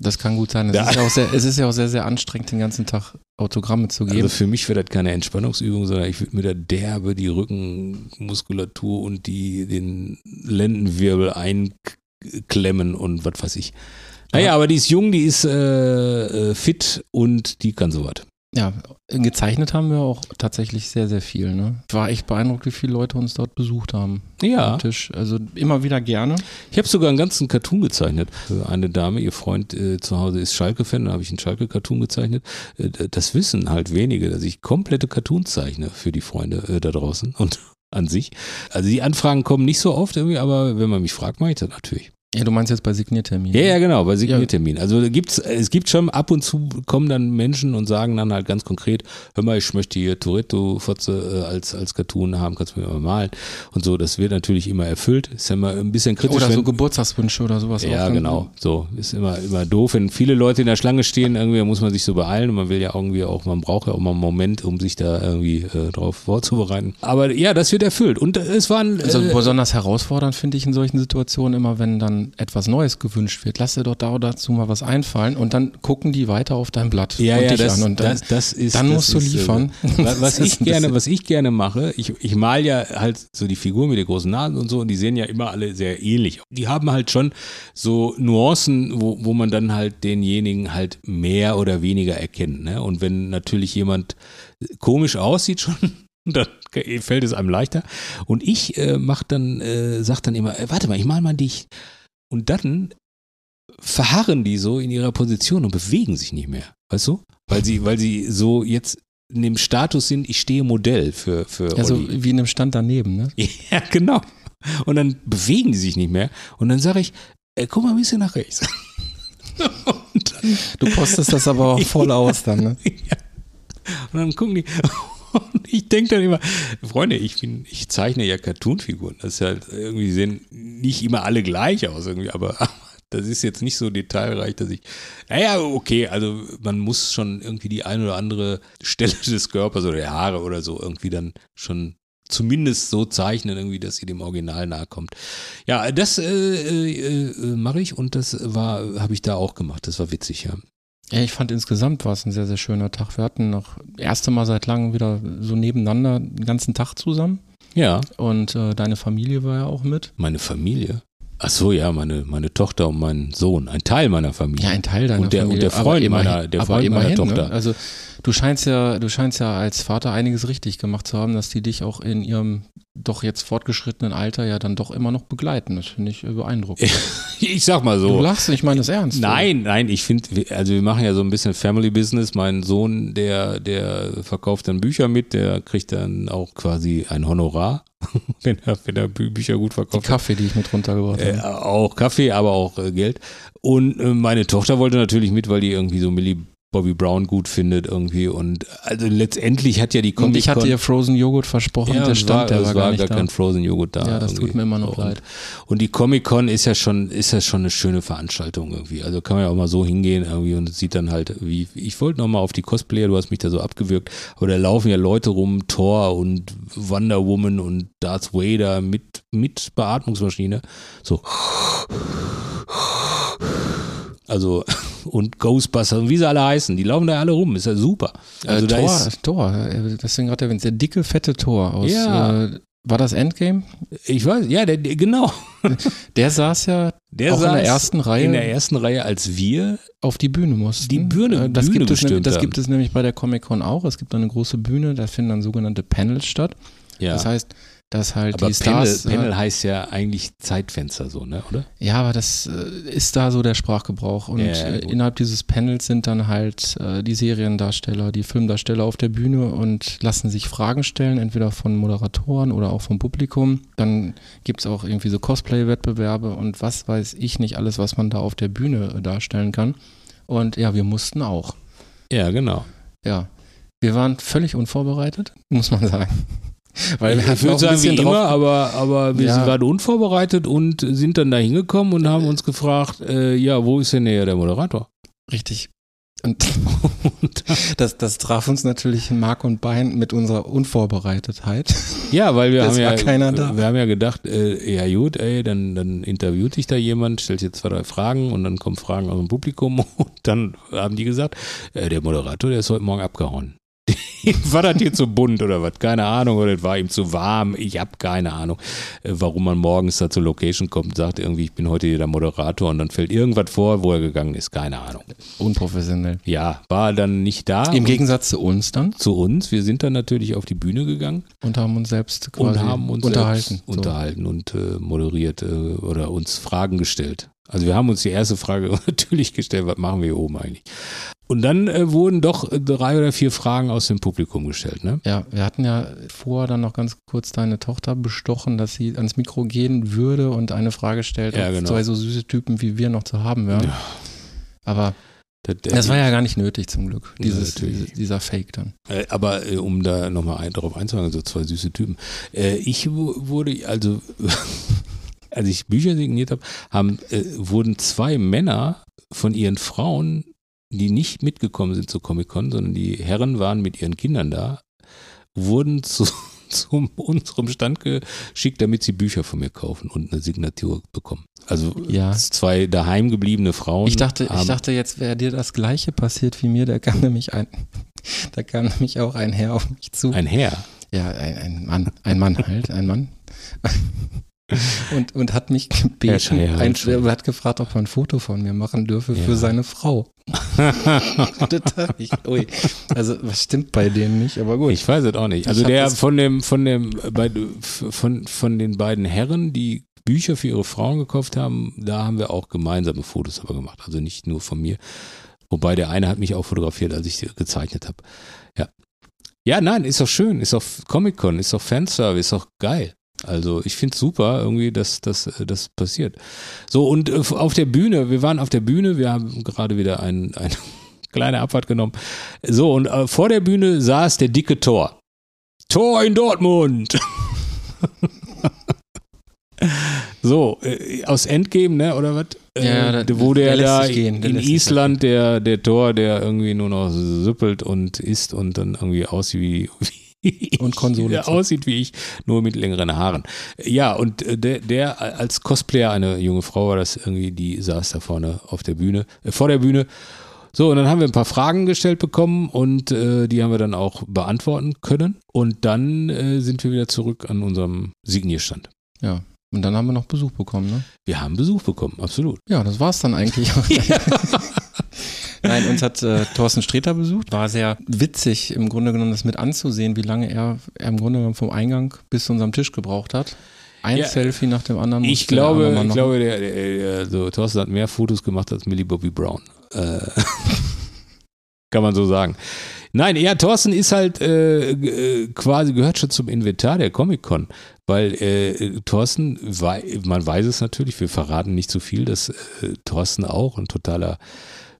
das kann gut sein. Es, Ja. ist ja auch sehr, es ist ja auch sehr, sehr anstrengend, den ganzen Tag Autogramme zu geben. Also für mich wäre das keine Entspannungsübung, sondern ich würde mir da derbe die Rückenmuskulatur und die, den Lendenwirbel einklemmen und was weiß ich. Naja, aber die ist jung, die ist äh, äh, fit und die kann sowas. ja, gezeichnet haben wir auch tatsächlich sehr, sehr viel. Ne? Ich war echt beeindruckt, wie viele Leute uns dort besucht haben. Ja. Am Tisch. Also immer wieder gerne. Ich habe sogar einen ganzen Cartoon gezeichnet für eine Dame. Ihr Freund äh, zu Hause ist Schalke-Fan, da habe ich einen Schalke-Cartoon gezeichnet. Äh, das wissen halt wenige, dass ich komplette Cartoons zeichne für die Freunde äh, da draußen und an sich. Also die Anfragen kommen nicht so oft irgendwie, aber wenn man mich fragt, mache ich das natürlich. Ja, du meinst jetzt bei Signierterminen. Ja, ja, genau, bei Signiertermin. Also da gibt's, es gibt schon ab und zu kommen dann Menschen und sagen dann halt ganz konkret, hör mal, ich möchte hier Toretto-Fotze äh, als, als Cartoon haben, kannst du mir mal malen. Und so, das wird natürlich immer erfüllt. Ist ja immer ein bisschen kritisch. Oder so wenn- Geburtstagswünsche oder sowas. ja, genau. So ist immer immer doof, wenn viele Leute in der Schlange stehen. Irgendwie muss man sich so beeilen und man will ja irgendwie auch, man braucht ja auch mal einen Moment, um sich da irgendwie äh, drauf vorzubereiten. Aber ja, das wird erfüllt und äh, es waren äh, Also besonders herausfordernd finde ich in solchen Situationen immer, wenn dann etwas Neues gewünscht wird. Lass dir doch da oder dazu mal was einfallen und dann gucken die weiter auf dein Blatt ja, und ja, dich das, an und dann, das, das ist, dann musst du ist, äh, liefern. Was, was ich gerne, was ich gerne mache, ich, ich mal ja halt so die Figur mit den großen Nasen und so und die sehen ja immer alle sehr ähnlich. Die haben halt schon so Nuancen, wo, wo man dann halt denjenigen halt mehr oder weniger erkennt. Ne? Und wenn natürlich jemand komisch aussieht schon, dann fällt es einem leichter. Und ich äh, mach dann, äh, sag dann immer, äh, warte mal, ich mal mal dich. Und dann verharren die so in ihrer Position und bewegen sich nicht mehr. Weißt du? Weil sie, weil sie so jetzt in dem Status sind, ich stehe Modell für, für also Olli. wie in einem Stand daneben, ne? Ja, genau. Und dann bewegen die sich nicht mehr. Und dann sage ich, äh, guck mal ein bisschen nach rechts. Du postest das aber auch voll aus dann, ne? und dann gucken die. Und ich denke dann immer, Freunde, ich bin, ich zeichne ja Cartoonfiguren. Das ist halt irgendwie sehen nicht immer alle gleich aus irgendwie, aber das ist jetzt nicht so detailreich, dass ich, naja, okay, also man muss schon irgendwie die eine oder andere Stelle des Körpers oder der Haare oder so irgendwie dann schon zumindest so zeichnen, irgendwie, dass sie dem Original nahe kommt. Ja, das äh, äh, äh, mache ich und das war, habe ich da auch gemacht. Das war witzig, ja. Ja, ich fand insgesamt war es ein sehr, sehr schöner Tag. Wir hatten noch erste Mal seit langem wieder so nebeneinander den ganzen Tag zusammen. Ja. Und äh, deine Familie war ja auch mit. Meine Familie. Ach so, ja, meine, meine Tochter und mein Sohn, ein Teil meiner Familie. Ja, ein Teil deiner und der, Familie. Und der Freund aber meiner, der Freund meiner immerhin, Tochter. Ne? Also du scheinst ja, du scheinst ja als Vater einiges richtig gemacht zu haben, dass die dich auch in ihrem doch jetzt fortgeschrittenen Alter ja dann doch immer noch begleiten. Das finde ich äh, beeindruckend. Ich sag mal Du so. lachst, ich meine das ernst. Nein, nein, ich finde, also wir machen ja so ein bisschen Family Business. Mein Sohn, der, der verkauft dann Bücher mit, der kriegt dann auch quasi ein Honorar, wenn er, wenn er Bü Bücher gut Die verkauft. Kaffee, die ich mit runtergebracht Äh, habe. auch Kaffee, aber auch äh, Geld. Und äh, meine Tochter wollte natürlich mit, weil die irgendwie so Millie Bobby Brown gut findet irgendwie. Und also letztendlich hat ja die Und ich hatte ihr Frozen Joghurt versprochen, ja, der stand, war, der es war war gar nicht gar da. kein Frozen Joghurt da. Ja, das tut irgendwie. mir immer noch und, leid. Und die Comic Con ist ja schon, ist ja schon eine schöne Veranstaltung irgendwie. Also kann man ja auch mal so hingehen irgendwie und sieht dann halt, wie, ich wollte noch mal auf die Cosplayer, du hast mich da so abgewürgt, aber da laufen ja Leute rum, Thor und Wonder Woman und Darth Vader mit, mit Beatmungsmaschine. So. Also, und Ghostbusters und wie sie alle heißen, die laufen da alle rum, ist ja super. Also äh, da Tor, ist, Tor, äh, deswegen gerade erwähnt, der dicke, fette Tor aus. Ja. Äh, war das Endgame? ich weiß, ja, der, der, genau. Der saß ja Der auch in der saß ersten Reihe In der ersten Reihe, als wir auf die Bühne mussten. Die Bühne- Äh, das Bühne gibt es, nämlich- bestimmt Das gibt es nämlich bei der Comic-Con auch. Es gibt eine große Bühne, da finden dann sogenannte Panels statt. Ja. Das heißt, dass halt aber die Panel, Stars. äh, Panel heißt ja eigentlich Zeitfenster so, ne, oder? Ja, aber das äh, ist da so der Sprachgebrauch. Und Ja, ja, äh, innerhalb dieses Panels sind dann halt die Seriendarsteller, die Filmdarsteller auf der Bühne und lassen sich Fragen stellen, entweder von Moderatoren oder auch vom Publikum. Dann gibt es auch irgendwie so Cosplay-Wettbewerbe und was weiß ich nicht alles, was man da auf der Bühne darstellen kann. Und ja, wir mussten auch. Ja, genau. Ja. Wir waren völlig unvorbereitet, muss man sagen. Weil ich würde sagen, wie immer, aber, aber wir Ja. sind gerade unvorbereitet und sind dann da hingekommen und haben uns gefragt, äh, ja, wo ist denn hier der Moderator? Richtig. Und das, das traf uns natürlich in Mark und Bein mit unserer Unvorbereitetheit. Ja, weil wir Es haben ja, keiner da. wir haben ja gedacht, äh, ja gut, ey, dann, dann interviewt dich da jemand, stellt dir zwei, drei Fragen und dann kommen Fragen aus dem Publikum und dann haben die gesagt, äh, der Moderator, der ist heute Morgen abgehauen. war das hier zu bunt oder was? Keine Ahnung, oder es war ihm zu warm. Ich habe keine Ahnung, äh, warum man morgens da zur Location kommt und sagt irgendwie, ich bin heute hier der Moderator und dann fällt irgendwas vor, wo er gegangen ist. Keine Ahnung. Unprofessionell. Ja, war dann nicht da. Im Gegensatz zu uns dann zu uns. Wir sind dann natürlich auf die Bühne gegangen und haben uns selbst quasi und haben uns unterhalten. selbst So. unterhalten und äh, moderiert äh, oder uns Fragen gestellt. Also wir haben uns die erste Frage natürlich gestellt, was machen wir hier oben eigentlich? Und dann äh, wurden doch drei oder vier Fragen aus dem Publikum gestellt, ne? Ja, wir hatten ja vorher dann noch ganz kurz deine Tochter bestochen, dass sie ans Mikro gehen würde und eine Frage stellt, Ja, ob genau. zwei so süße Typen wie wir noch zu haben wären. Ja. Aber Das, das war ja gar nicht nötig zum Glück, Ja, dieses, diese, dieser Fake dann. Äh, Aber äh, um da nochmal ein, drauf einzuhaken, so zwei süße Typen. Äh, ich wu- wurde, also als ich Bücher signiert habe, haben, äh, wurden zwei Männer von ihren Frauen, die nicht mitgekommen sind zur Comic-Con, sondern die Herren waren mit ihren Kindern da, wurden zu, zu unserem Stand geschickt, damit sie Bücher von mir kaufen und eine Signatur bekommen. Also Ja. zwei daheim gebliebene Frauen. Ich dachte, ich dachte, jetzt wäre dir das Gleiche passiert wie mir. Da kam nämlich ein, da kam nämlich auch ein Herr auf mich zu. ein Herr. ja, ein, ein Mann, ein Mann halt, ein Mann. Und, und hat mich gebeten, Scheier, ein, hat gefragt, ob er ein Foto von mir machen dürfe Ja. für seine Frau. Ich, ui. Also was stimmt bei denen nicht, aber gut. Ich weiß es auch nicht. Also der von dem, von dem, bei, von, von den beiden Herren, die Bücher für ihre Frauen gekauft haben, da haben wir auch gemeinsame Fotos aber gemacht. Also nicht nur von mir. Wobei der eine hat mich auch fotografiert, als ich gezeichnet habe. Ja. Ja, nein, ist doch schön, ist doch Comic-Con, ist doch Fanservice, ist doch geil. Also ich finde es super irgendwie, dass dass, äh, das passiert. So, und äh, auf der Bühne, wir waren auf der Bühne, wir haben gerade wieder ein, eine kleine Abfahrt genommen. So, und äh, vor der Bühne saß der dicke Tor. Tor in Dortmund. so, äh, aus Endgame, ne, oder was? Äh, Ja, da- wo der, der da gehen, in Island, der, der Tor, der irgendwie nur noch süppelt und isst und dann irgendwie aussieht wie, wie Und Konsole der aussieht wie ich, nur mit längeren Haaren. Ja, und äh, der, der als Cosplayer, eine junge Frau war das irgendwie, die saß da vorne auf der Bühne, äh, vor der Bühne. So, und dann haben wir ein paar Fragen gestellt bekommen und äh, die haben wir dann auch beantworten können. Und dann äh, sind wir wieder zurück an unserem Signierstand. Ja. Und dann haben wir noch Besuch bekommen, ne? Wir haben Besuch bekommen, absolut. Ja, das war's dann eigentlich. Nein, uns hat äh, Thorsten Sträter besucht. War sehr witzig, im Grunde genommen das mit anzusehen, wie lange er, er im Grunde genommen vom Eingang bis zu unserem Tisch gebraucht hat. Ein Ja, Selfie nach dem anderen. Ich glaube, ich glaube der, der, der, so, Thorsten hat mehr Fotos gemacht als Millie Bobby Brown. Äh, kann man so sagen. Nein, ja, Thorsten ist halt äh, äh, quasi gehört schon zum Inventar der Comic-Con, weil äh, Thorsten, wei man weiß es natürlich, wir verraten nicht zu viel, dass äh, Thorsten auch ein totaler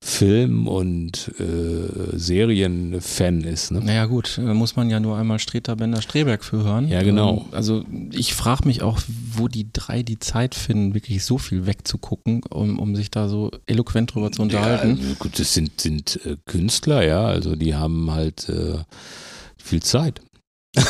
Film- und äh, Serienfan ist. Ne? Naja gut, äh, muss man ja nur einmal Streter Bender Streberg für hören. Ja, genau. Ähm, Also ich frage mich auch, wo die drei die Zeit finden, wirklich so viel wegzugucken, um, um sich da so eloquent drüber zu unterhalten. Ja, also gut, das sind, sind äh, Künstler, ja, also die haben halt äh, viel Zeit.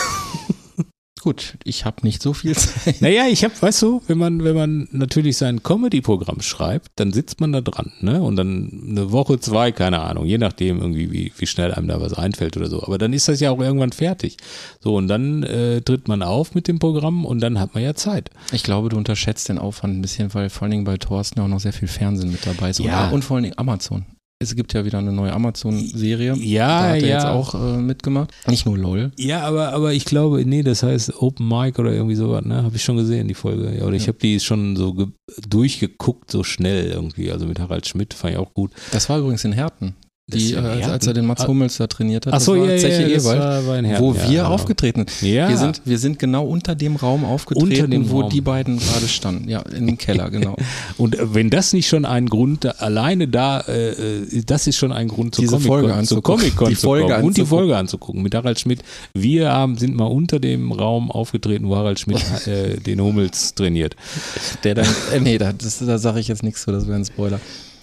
Gut, ich habe nicht so viel Zeit. Naja, ich habe, weißt du, wenn man, wenn man natürlich sein Comedy-Programm schreibt, dann sitzt man da dran, ne? Und dann eine Woche, zwei, keine Ahnung, je nachdem irgendwie, wie, wie schnell einem da was einfällt oder so. Aber dann ist das ja auch irgendwann fertig. So, und dann äh, tritt man auf mit dem Programm und dann hat man ja Zeit. Ich glaube, du unterschätzt den Aufwand ein bisschen, weil vor allen Dingen bei Thorsten auch noch sehr viel Fernsehen mit dabei ist. Ja. Und, und vor allen Dingen Amazon. Es gibt ja wieder eine neue Amazon-Serie. Ja, da hat er ja. jetzt auch äh, mitgemacht. Nicht nur LOL. Ja, aber, aber ich glaube, nee, das heißt Open Mic oder irgendwie sowas, ne? Habe ich schon gesehen, die Folge. Ja, oder ich Ja. habe die schon so ge- durchgeguckt, so schnell irgendwie. Also mit Harald Schmidt fand ich auch gut. Das war übrigens in Herten. Die, äh, als, er den Mats Ah. Hummels da trainiert hat. Ach so, ja, Zeche ja, Ewald, war, war wo ja, wir genau. aufgetreten Ja. Wir sind, wir sind genau unter dem Raum aufgetreten, Unter dem wo Raum. die beiden gerade standen. Ja, in dem Keller, genau. Und äh, wenn das nicht schon ein Grund, alleine da, äh, äh, das ist schon ein Grund, zur Diese Comic-Con Folge anzugucken. Comic-Con Die zu Folge kommen und die anzugucken. Folge anzugucken mit Harald Schmidt. Wir haben, sind mal unter dem Raum aufgetreten, wo Harald Schmidt äh, den Hummels trainiert. Der dann, äh, nee, da, das- da sage ich jetzt nichts zu, das wäre ein Spoiler.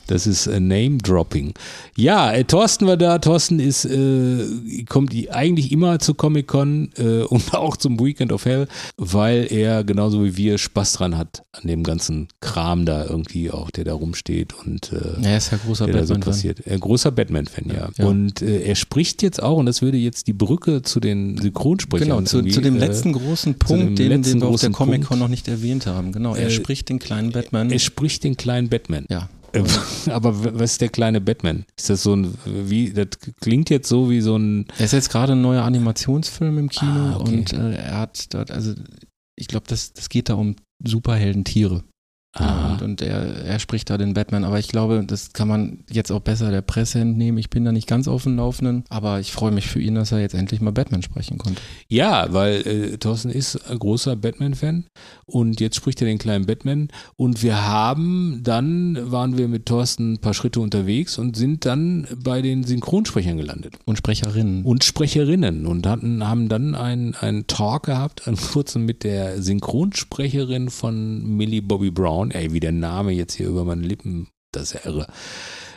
Das ist äh, Name-Dropping. Ja, äh, Thorsten war da. Thorsten ist, äh, kommt eigentlich immer zur Comic-Con äh, und auch zum Weekend of Hell, weil er genauso wie wir Spaß dran hat an dem ganzen Kram da irgendwie auch, der da rumsteht und äh, Er ist ja großer der da so passiert. Äh, großer Batman-Fan, ja. Ja. Und er spricht jetzt auch, und das würde jetzt die Brücke zu den Synchronsprechern Genau, zu, zu dem letzten großen Punkt, den, den wir auf der Comic-Con noch nicht erwähnt haben. Genau, er spricht den kleinen Batman. Er spricht den kleinen Batman. ja. Äh, Aber was ist der kleine Batman? Ist das so ein, wie, das klingt jetzt so wie so ein, Er ist jetzt gerade ein neuer Animationsfilm im Kino Ah, okay. und äh, er hat dort, also ich glaube, das, das geht da um Superhelden-Tiere. Ja, ah, und, und er, er spricht da den Batman, aber ich glaube, das kann man jetzt auch besser der Presse entnehmen. Ich bin da nicht ganz auf dem Laufenden, aber ich freue mich für ihn, dass er jetzt endlich mal Batman sprechen konnte. ja, weil äh, Thorsten ist ein großer Batman-Fan und jetzt spricht er den kleinen Batman und wir haben, dann waren wir mit Thorsten ein paar Schritte unterwegs und sind dann bei den Synchronsprechern gelandet. Und Sprecherinnen. und Sprecherinnen und hatten, haben dann einen, einen Talk gehabt, einen kurzen mit der Synchronsprecherin von Millie Bobby Brown. Ey, wie der Name jetzt hier über meine Lippen, das ist ja irre.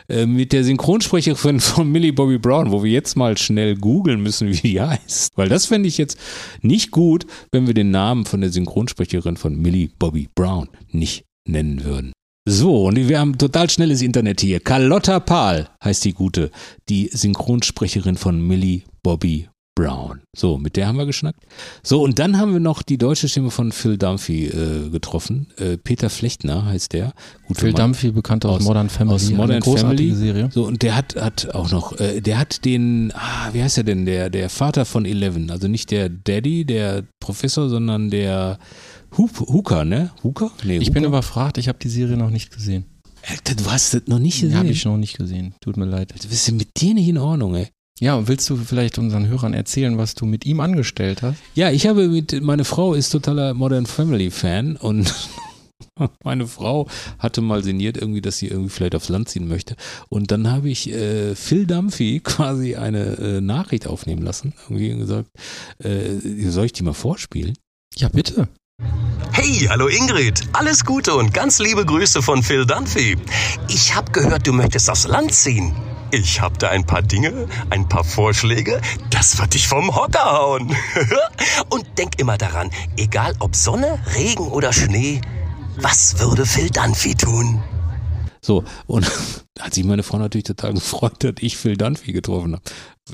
Äh, Mit der Synchronsprecherin von Millie Bobby Brown, wo wir jetzt mal schnell googeln müssen, wie die heißt. Weil das fände ich jetzt nicht gut, wenn wir den Namen von der Synchronsprecherin von Millie Bobby Brown nicht nennen würden. So, und wir haben total schnelles Internet hier. Carlotta Pahl heißt die gute, die Synchronsprecherin von Millie Bobby Brown. So, mit der haben wir geschnackt. So, und dann haben wir noch die deutsche Stimme von Phil Dunphy äh, getroffen. Äh, Peter Flechtner heißt der. Guter Phil Mann. Dumphy, bekannt aus, Aus- Modern Family. aus eine Modern großartige Family. Serie. So, und der hat, hat auch noch, äh, der hat den, ah, wie heißt er denn, der, der Vater von Eleven. Also nicht der Daddy, der Professor, sondern der Hoop, Hooker, ne? Hooker? Nee, Ich bin Hooker? überfragt, ich habe die Serie noch nicht gesehen. Alter, du hast das noch nicht gesehen. habe ich noch nicht gesehen. Tut mir leid. Du bist ja mit dir nicht in Ordnung, ey. Ja, und willst du vielleicht unseren Hörern erzählen, was du mit ihm angestellt hast? Ja, ich habe mit, meine Frau ist totaler Modern Family Fan und Meine Frau hatte mal sinniert irgendwie, dass sie irgendwie vielleicht aufs Land ziehen möchte. Und dann habe ich äh, Phil Dumphy quasi eine äh, Nachricht aufnehmen lassen. Irgendwie gesagt, äh, soll ich die mal vorspielen? Ja, bitte. Hey, hallo Ingrid. Alles Gute und ganz liebe Grüße von Phil Dunphy. Ich habe gehört, du möchtest aufs Land ziehen. Ich habe da ein paar Dinge, ein paar Vorschläge. Das wird dich vom Hocker hauen. und denk immer daran, egal ob Sonne, Regen oder Schnee, was würde Phil Dunphy tun? So, und da hat sich meine Frau natürlich total gefreut, dass ich Phil Dunphy getroffen habe.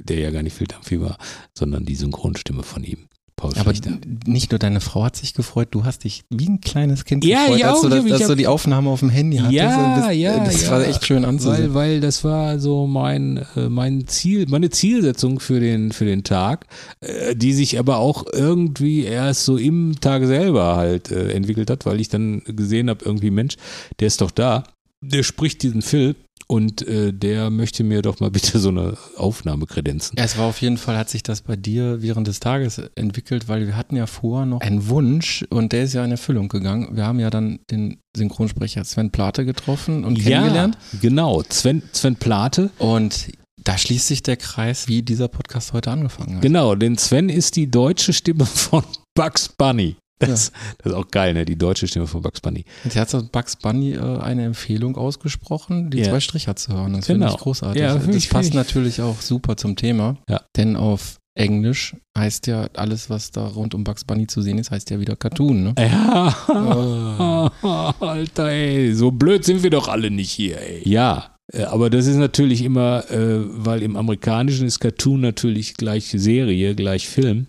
Der ja gar nicht Phil Dunphy war, sondern die Synchronstimme von ihm. Paul Aber Schlichter. nicht nur deine Frau hat sich gefreut, du hast dich wie ein kleines Kind Ja, gefreut, ich als, du, das, als du die Aufnahme auf dem Handy hattest. Ja, das, ja, Das ja. war echt schön Weil, anzusehen. weil das war so mein, äh, mein Ziel, meine Zielsetzung für den, für den Tag, äh, die sich aber auch irgendwie erst so im Tag selber halt äh, entwickelt hat, weil ich dann gesehen habe, irgendwie Mensch, der ist doch da, der spricht diesen Phil und äh, der möchte mir doch mal bitte so eine Aufnahme kredenzen. Ja, es war auf jeden Fall, hat sich das bei dir während des Tages entwickelt, weil wir hatten ja vorher noch einen Wunsch und der ist ja in Erfüllung gegangen. Wir haben ja dann den Synchronsprecher Sven Plate getroffen und kennengelernt. Ja, genau. Sven, Sven Plate. Und da schließt sich der Kreis, wie dieser Podcast heute angefangen hat. Genau, denn Sven ist die deutsche Stimme von Bugs Bunny. Das, das ist auch geil, ne? Die deutsche Stimme von Bugs Bunny. Jetzt hat Bugs Bunny äh, eine Empfehlung ausgesprochen, die Ja. zwei Stricher zu hören. Das finde Genau. ich großartig. Ja, find das ich- passt ich- natürlich auch super zum Thema, Ja. denn auf Englisch heißt ja alles, was da rund um Bugs Bunny zu sehen ist, heißt ja wieder Cartoon. Ne? Ja, Alter, ey, so blöd sind wir doch alle nicht hier, ey. Ja, äh, aber das ist natürlich immer, äh, weil im Amerikanischen ist Cartoon natürlich gleich Serie, gleich Film.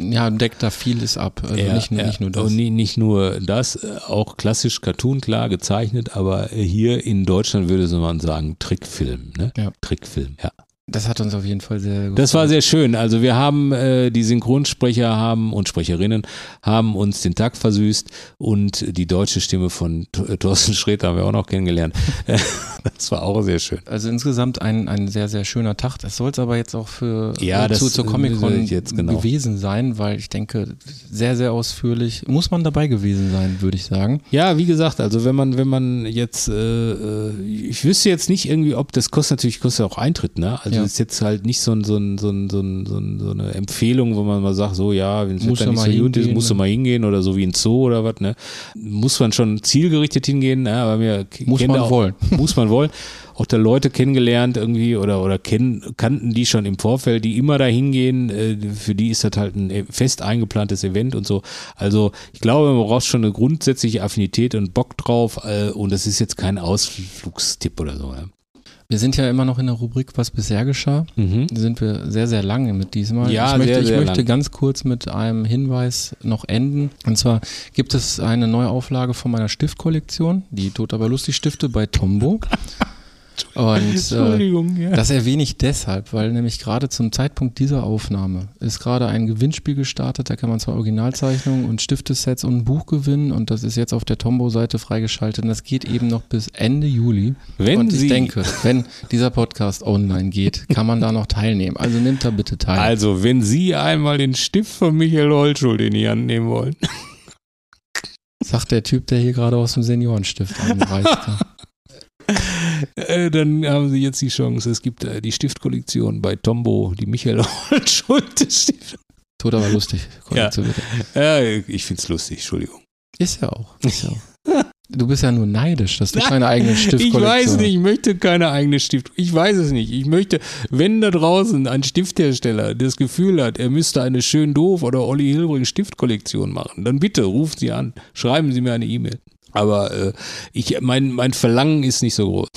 Ja, deckt da vieles ab. Also Ja, nicht, nur, ja. nicht nur das. Und nicht nur das, äh, auch klassisch Cartoon, klar, gezeichnet, aber hier in Deutschland würde man sagen Trickfilm, ne? Ja. Trickfilm, ja. Das hat uns auf jeden Fall sehr gut Das war sehr schön. Also wir haben, äh, die Synchronsprecher haben und Sprecherinnen haben uns den Tag versüßt und die deutsche Stimme von äh, Thorsten Sträter haben wir auch noch kennengelernt. das war auch sehr schön. Also insgesamt ein, ein sehr, sehr schöner Tag. Das soll es aber jetzt auch für Ja, äh, das, zu, zur Comic-Con genau. gewesen sein, weil ich denke, sehr, sehr ausführlich muss man dabei gewesen sein, würde ich sagen. Ja, wie gesagt, also wenn man, wenn man jetzt, äh, äh, ich wüsste jetzt nicht irgendwie, ob das kostet natürlich, kostet auch Eintritt, ne? Also Ja. Ist jetzt halt nicht so, ein, so, ein, so, ein, so, ein, so, ein, so eine Empfehlung, wo man mal sagt, so ja, wenn es nicht mal so gut ist, hingehen, musst du ne? mal hingehen oder so wie ein Zoo oder was, ne? Muss man schon zielgerichtet hingehen, ne? aber mir Muss man wollen. Muss man wollen. Auch da Leute kennengelernt irgendwie oder, oder kennen, kannten die schon im Vorfeld, die immer da hingehen. Äh, für die ist das halt ein e- fest eingeplantes Event und so. Also ich glaube, man braucht schon eine grundsätzliche Affinität und Bock drauf. Äh, und das ist jetzt kein Ausflugstipp oder so. Ja. Wir sind ja immer noch in der Rubrik, was bisher geschah. Mhm. Da sind wir sehr, sehr lange mit diesmal. Ja, ich möchte, sehr, ich sehr möchte lang. ganz kurz mit einem Hinweis noch enden. Und zwar gibt es eine neue Auflage von meiner Stiftkollektion, die Tot aber lustig Stifte bei Tombo. Und äh, Entschuldigung, ja. das erwähne ich deshalb, weil nämlich gerade zum Zeitpunkt dieser Aufnahme ist gerade ein Gewinnspiel gestartet. Da kann man zwei Originalzeichnungen und Stiftesets und ein Buch gewinnen. Und das ist jetzt auf der Tombo-Seite freigeschaltet. Und das geht eben noch bis Ende Juli. Wenn und ich Sie- denke, wenn dieser Podcast online geht, kann man da noch teilnehmen. Also nimmt da bitte teil. Also, wenn Sie einmal den Stift von Michael Holtschuld in die Hand nehmen wollen. Sagt der Typ, der hier gerade aus dem Seniorenstift anreißt. Äh, dann haben Sie jetzt die Chance. Es gibt äh, die Stiftkollektion bei Tombo, die Michael Holtschuld Stift. Tut aber lustig. Bitte. Äh, ich find's lustig, Entschuldigung. Ist ja auch. Ist ja auch. Du bist ja nur neidisch, dass du keine eigene Ich Stiftkollektion weiß nicht, hast. ich möchte keine eigene Stift. Ich weiß es nicht. Ich möchte, wenn da draußen ein Stifthersteller das Gefühl hat, er müsste eine schön doof oder Olli Hilbring Stiftkollektion machen, dann bitte ruft sie an, schreiben Sie mir eine E-Mail. Aber äh, ich, mein, mein Verlangen ist nicht so groß.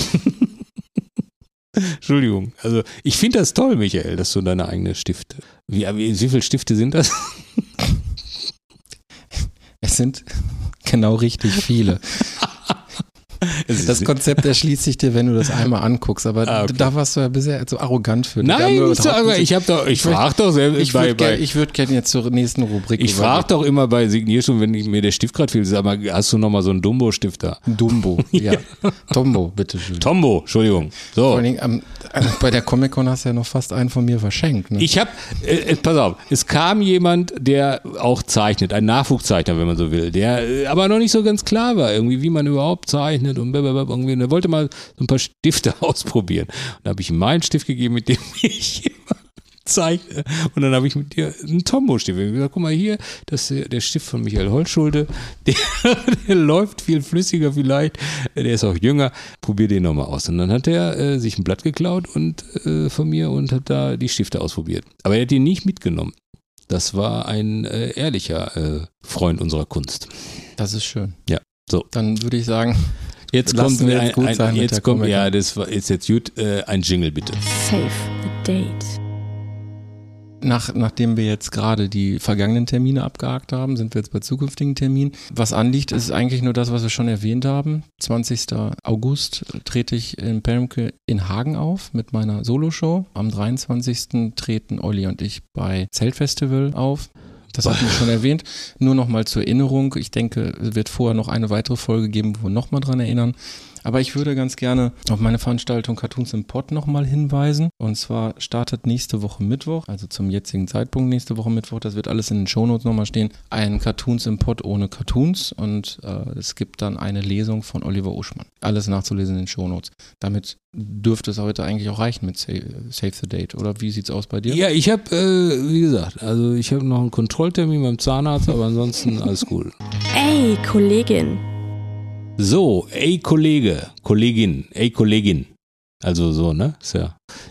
Entschuldigung. Also ich finde das toll, Michael, dass du deine eigene Stifte. Wie, wie, wie viele Stifte sind das? Es sind genau richtig viele. Das Konzept erschließt sich dir, wenn du das einmal anguckst, aber Ah, okay. da warst du ja bisher zu arrogant für. Nein, nicht so, nicht- ich habe doch, ich frage doch selbst Ich würde gerne würd gern jetzt zur nächsten Rubrik. ich frage doch immer bei Signierstunden, wenn ich, mir der Stift gerade fehlt, sag mal, hast du noch mal so einen Dumbo-Stift da? Dumbo, ja. Tombo, bitteschön. Tombo, Entschuldigung. Vor So. allen Dingen, ähm, äh, bei der Comic-Con hast du ja noch fast einen von mir verschenkt. Ne? Ich habe, äh, äh, pass auf, es kam jemand, der auch zeichnet, ein Nachwuchszeichner, wenn man so will, der äh, aber noch nicht so ganz klar war, irgendwie, wie man überhaupt zeichnet und blablabla, irgendwie. Und er wollte mal so ein paar Stifte ausprobieren. Und da habe ich ihm meinen Stift gegeben, mit dem ich immer zeichne. Und dann habe ich mit dir einen Tombo-Stift. Ich gesagt, guck mal hier, das ist der Stift von Michael Holtschulde. Der, der läuft viel flüssiger vielleicht. Der ist auch jünger. Probier den nochmal aus. Und dann hat er äh, sich ein Blatt geklaut und äh, von mir und hat da die Stifte ausprobiert. Aber er hat die nicht mitgenommen. Das war ein äh, ehrlicher äh, Freund unserer Kunst. das ist schön. Ja, so. Dann würde ich sagen, Jetzt Lassen kommt wir jetzt ein, gut ein, sein mit jetzt kommt, ja, das war, ist jetzt gut, äh, ein Jingle bitte. Save the date. nach, nachdem wir jetzt gerade die vergangenen Termine abgehakt haben, sind wir jetzt bei zukünftigen Terminen. Was anliegt, ist eigentlich nur das, was wir schon erwähnt haben. 20. August trete ich in Permke in Hagen auf mit meiner Soloshow. Am 23. treten Olli und ich bei Zeltfestival auf. Das hatten wir schon erwähnt. Nur nochmal zur Erinnerung. Ich denke, es wird vorher noch eine weitere Folge geben, wo wir nochmal dran erinnern. Aber ich würde ganz gerne auf meine Veranstaltung Cartoons im Pod nochmal hinweisen. Und zwar startet nächste Woche Mittwoch, also zum jetzigen Zeitpunkt nächste Woche Mittwoch, das wird alles in den Shownotes nochmal stehen, ein Cartoons im Pod ohne Cartoons. Und äh, es gibt dann eine Lesung von Oliver Uschmann. Alles nachzulesen in den Shownotes. Damit dürfte es heute eigentlich auch reichen mit Save, Save the Date. Oder wie sieht's aus bei dir? Ja, ich habe, äh, wie gesagt, also ich habe noch einen Kontrolltermin beim Zahnarzt, aber ansonsten alles cool. Ey, Kollegin. So, ey Kollege, Kollegin, ey Kollegin. Also so, ne?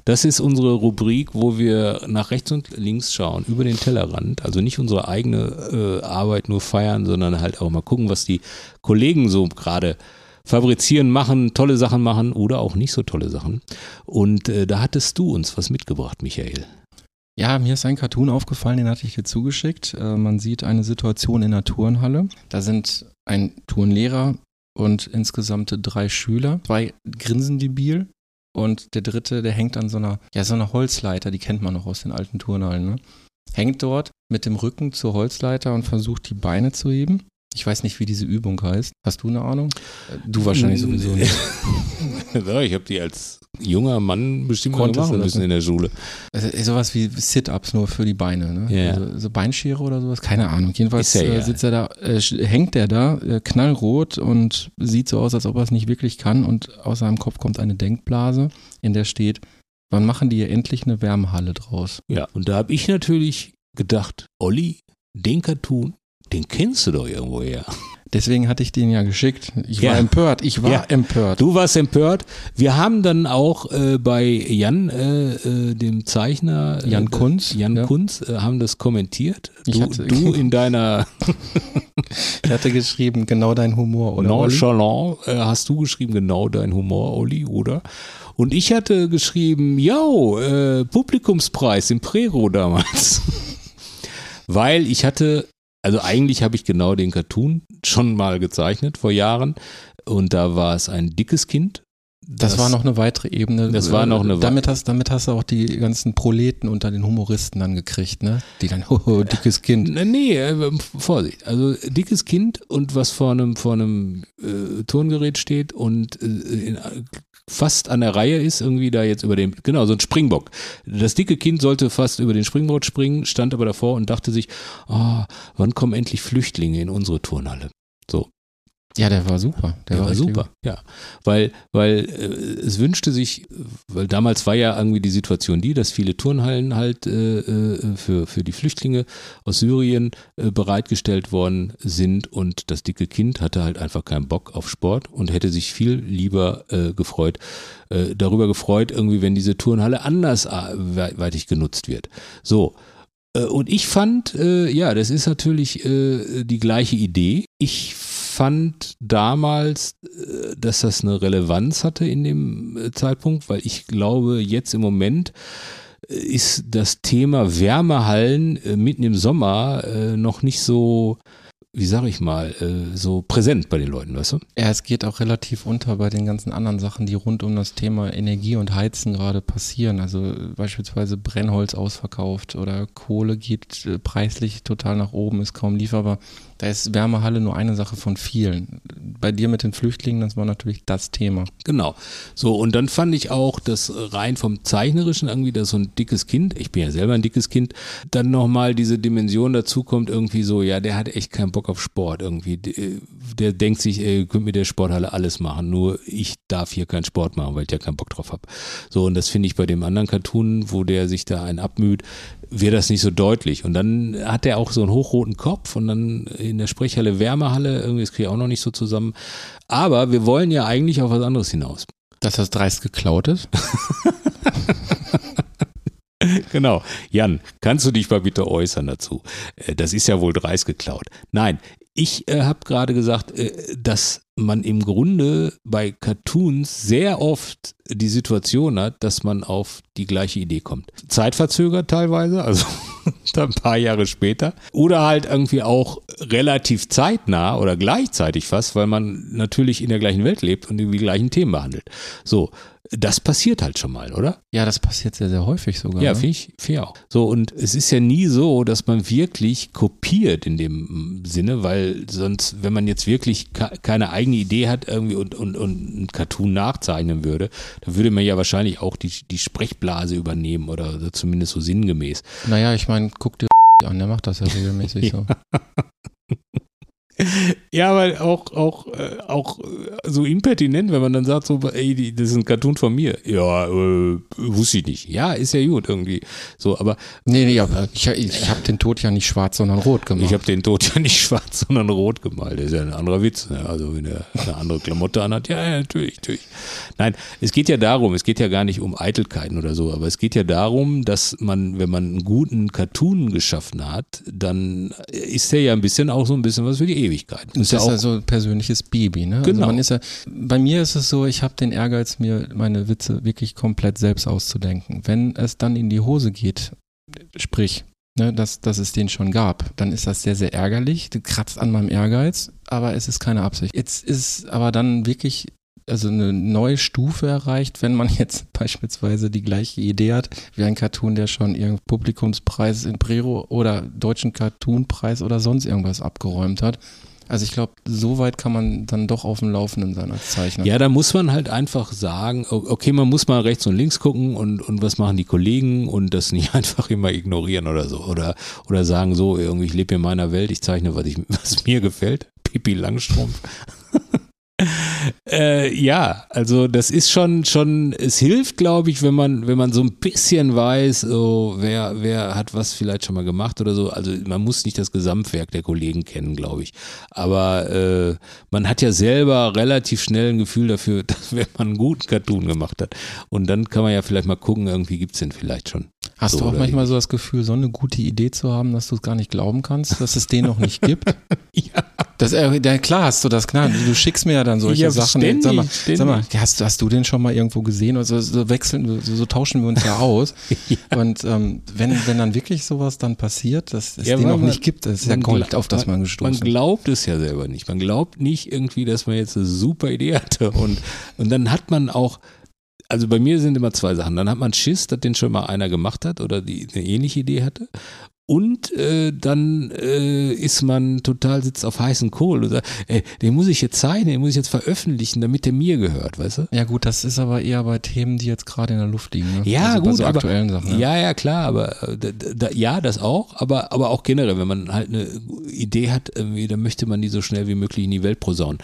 Das ist unsere Rubrik, wo wir nach rechts und links schauen, über den Tellerrand. Also nicht unsere eigene äh, Arbeit nur feiern, sondern halt auch mal gucken, was die Kollegen so gerade fabrizieren, machen, tolle Sachen machen oder auch nicht so tolle Sachen. Und äh, da hattest du uns was mitgebracht, Michael. Ja, mir ist ein Cartoon aufgefallen, den hatte ich dir zugeschickt. Äh, man sieht eine Situation in der Turnhalle. Da sind ein Turnlehrer und insgesamt drei Schüler. Zwei grinsen debil und der dritte, der hängt an so einer, ja, so einer Holzleiter, die kennt man noch aus den alten Turnhallen, ne? Hängt dort mit dem Rücken zur Holzleiter und versucht die Beine zu heben. Ich weiß nicht, wie diese Übung heißt. Hast du eine Ahnung? Du wahrscheinlich sowieso nicht. ja, ich habe die als junger Mann bestimmt mal Konntest machen du das müssen in der Schule. Also, sowas wie Sit-Ups nur für die Beine, ne? Ja. Also, so Beinschere oder sowas, keine Ahnung. Jedenfalls ja äh, sitzt er da, äh, hängt er da, äh, knallrot und sieht so aus, als ob er es nicht wirklich kann und aus seinem Kopf kommt eine Denkblase, in der steht, wann machen die hier endlich eine Wärmehalle draus? Ja, und da habe ich natürlich gedacht, Olli, den Cartoon, den kennst du doch irgendwoher. Deswegen hatte ich den ja geschickt. Ich war Ja. empört, ich war Ja. empört. Du warst empört. Wir haben dann auch äh, bei Jan, äh, äh, dem Zeichner, äh, Jan Kunz, Jan ja. Kunz, äh, haben das kommentiert. Ich Du, hatte- du in deiner Ich hatte geschrieben, genau dein Humor, oder? Nonchalant hast du geschrieben, genau dein Humor, Olli, oder? Und ich hatte geschrieben, äh, Publikumspreis im Prero damals. Weil ich hatte, also eigentlich habe ich genau den Cartoon schon mal gezeichnet vor Jahren. Und da war es ein dickes Kind. Das, war noch eine weitere Ebene. Das war noch eine damit hast, damit hast du auch die ganzen Proleten unter den Humoristen dann gekriegt, ne? Die dann, hoho, dickes Kind. Nee, nee, äh, Vorsicht. Also dickes Kind und was vor einem, vor einem äh, Turngerät steht und äh, in, fast an der Reihe ist, irgendwie da jetzt über den, genau, so ein Springbock. Das dicke Kind sollte fast über den Springbock springen, stand aber davor und dachte sich, ah, wann kommen endlich Flüchtlinge in unsere Turnhalle? So, Ja, der war super. Der, der war super, ja. Weil, weil äh, es wünschte sich, weil damals war ja irgendwie die Situation die, dass viele Turnhallen halt äh, äh, für, für die Flüchtlinge aus Syrien äh, bereitgestellt worden sind und das dicke Kind hatte halt einfach keinen Bock auf Sport und hätte sich viel lieber äh, gefreut, äh, darüber gefreut, irgendwie, wenn diese Turnhalle andersweitig genutzt wird. So. Äh, Und ich fand, äh, ja, das ist natürlich äh, die gleiche Idee. Ich fand damals, äh, dass das eine Relevanz hatte in dem äh, Zeitpunkt, weil ich glaube, jetzt im Moment äh, ist das Thema Wärmehallen mitten im Sommer noch nicht so wie sage ich mal, so präsent bei den Leuten, weißt du? Ja, es geht auch relativ unter bei den ganzen anderen Sachen, die rund um das Thema Energie und Heizen gerade passieren. Also beispielsweise Brennholz ausverkauft oder Kohle geht preislich total nach oben, ist kaum lieferbar. Da ist Wärmehalle nur eine Sache von vielen. Bei dir mit den Flüchtlingen, das war natürlich das Thema. Genau. So, und dann fand ich auch, dass rein vom Zeichnerischen irgendwie, dass so ein dickes Kind, ich bin ja selber ein dickes Kind, dann nochmal diese Dimension dazu kommt, irgendwie so, ja, der hat echt keinen Bock auf Sport irgendwie. Der denkt sich, ey, könnt mit der Sporthalle alles machen, nur ich darf hier keinen Sport machen, weil ich ja keinen Bock drauf habe. So, und das finde ich bei dem anderen Cartoon, wo der sich da einen abmüht, wird das nicht so deutlich. Und dann hat er auch so einen hochroten Kopf und dann in der Sprechhalle Wärmehalle, irgendwie, das kriege ich auch noch nicht so zusammen. Aber wir wollen ja eigentlich auf was anderes hinaus. Dass das dreist geklaut ist? genau. Jan, kannst du dich mal bitte äußern dazu? Äh, das ist ja wohl dreist geklaut. Nein, ich äh, habe gerade gesagt, äh, dass man im Grunde bei Cartoons sehr oft die Situation hat, dass man auf die gleiche Idee kommt. Zeitverzögert teilweise, also ein paar Jahre später. Oder halt irgendwie auch relativ zeitnah oder gleichzeitig fast, weil man natürlich in der gleichen Welt lebt und die gleichen Themen behandelt. So, das passiert halt schon mal, oder? Ja, das passiert sehr, sehr häufig sogar. Ja, ne? finde ich, find ich auch. So, und es ist ja nie so, dass man wirklich kopiert in dem Sinne, weil sonst, wenn man jetzt wirklich keine eigene Idee hat irgendwie und, und, und ein Cartoon nachzeichnen würde, dann würde man ja wahrscheinlich auch die, die Sprechblase übernehmen oder zumindest so sinngemäß. Naja, ich meine, guck dir an, der macht das ja regelmäßig so. Ja, aber auch, auch, äh, auch äh, so impertinent, wenn man dann sagt, so, ey, die, das ist ein Cartoon von mir. Ja, äh, wusste ich nicht. Ja, ist ja gut irgendwie. So, aber. Nee, nee, aber ich, ich habe den Tod ja nicht schwarz, sondern rot gemacht. Ich habe den Tod ja nicht schwarz, sondern rot gemalt. Das ist ja ein anderer Witz. Ne? Also, wenn er eine andere Klamotte anhat, ja, ja, natürlich, natürlich. Nein, es geht ja darum, es geht ja gar nicht um Eitelkeiten oder so, aber es geht ja darum, dass man, wenn man einen guten Cartoon geschaffen hat, dann ist der ja ein bisschen auch so ein bisschen was für die Ewigkeit. Das ist ja, auch, so ein persönliches Baby, ne? Genau. Also man ist ja, bei mir ist es so, ich habe den Ehrgeiz, mir meine Witze wirklich komplett selbst auszudenken. Wenn es dann in die Hose geht, sprich, ne, dass, dass es den schon gab, dann ist das sehr, sehr ärgerlich. Du kratzt an meinem Ehrgeiz, aber es ist keine Absicht. Jetzt ist aber dann wirklich also eine neue Stufe erreicht, wenn man jetzt beispielsweise die gleiche Idee hat wie ein Cartoon, der schon irgendeinen Publikumspreis in Prero oder deutschen Cartoonpreis oder sonst irgendwas abgeräumt hat. Also ich glaube, so weit kann man dann doch auf dem Laufenden sein als Zeichner. Ja, da muss man halt einfach sagen, okay, man muss mal rechts und links gucken und, und was machen die Kollegen und das nicht einfach immer ignorieren oder so. Oder, oder sagen so, irgendwie, ich lebe in meiner Welt, ich zeichne, was, ich, was mir gefällt. Pipi Langstrumpf. Äh, ja, also das ist schon, schon, es hilft, glaube ich, wenn man, wenn man so ein bisschen weiß, so, wer, wer hat was vielleicht schon mal gemacht oder so. Also man muss nicht das Gesamtwerk der Kollegen kennen, glaube ich. Aber äh, man hat ja selber relativ schnell ein Gefühl dafür, dass wenn man einen guten Cartoon gemacht hat. Und dann kann man ja vielleicht mal gucken, irgendwie gibt es den vielleicht schon. Hast so du auch manchmal so das Gefühl, so eine gute Idee zu haben, dass du es gar nicht glauben kannst, dass es den noch nicht gibt? ja. Das, äh, ja, klar hast du das, klar. Du schickst mir ja dann solche Ja, Sachen. ständig, sag mal, ständig. sag mal hast, du- hast du den schon mal irgendwo gesehen? Also so wechseln, so, so tauschen wir uns ja aus. Und ähm, wenn, wenn dann wirklich sowas dann passiert, dass es Ja, den noch man- nicht gibt, das ist ja man Gold, auf das man gestoßen Man glaubt es ja selber nicht. Man glaubt nicht irgendwie, dass man jetzt eine super Idee hatte. Und, und dann hat man auch, also bei mir sind immer zwei Sachen. Dann hat man Schiss, dass den schon mal einer gemacht hat oder die eine ähnliche Idee hatte. Und äh, dann äh, ist man total sitzt auf heißen Kohl und sagt, ey, den muss ich jetzt zeichnen, den muss ich jetzt veröffentlichen, damit der mir gehört, weißt du? Ja gut, das ist aber eher bei Themen, die jetzt gerade in der Luft liegen. Ne? Ja, also gut, bei so aber, aktuellen Sachen. Ja, ja, klar, aber äh, da, da, ja, das auch, aber, aber auch generell, wenn man halt eine Idee hat, irgendwie, dann möchte man die so schnell wie möglich in die Welt posaunen.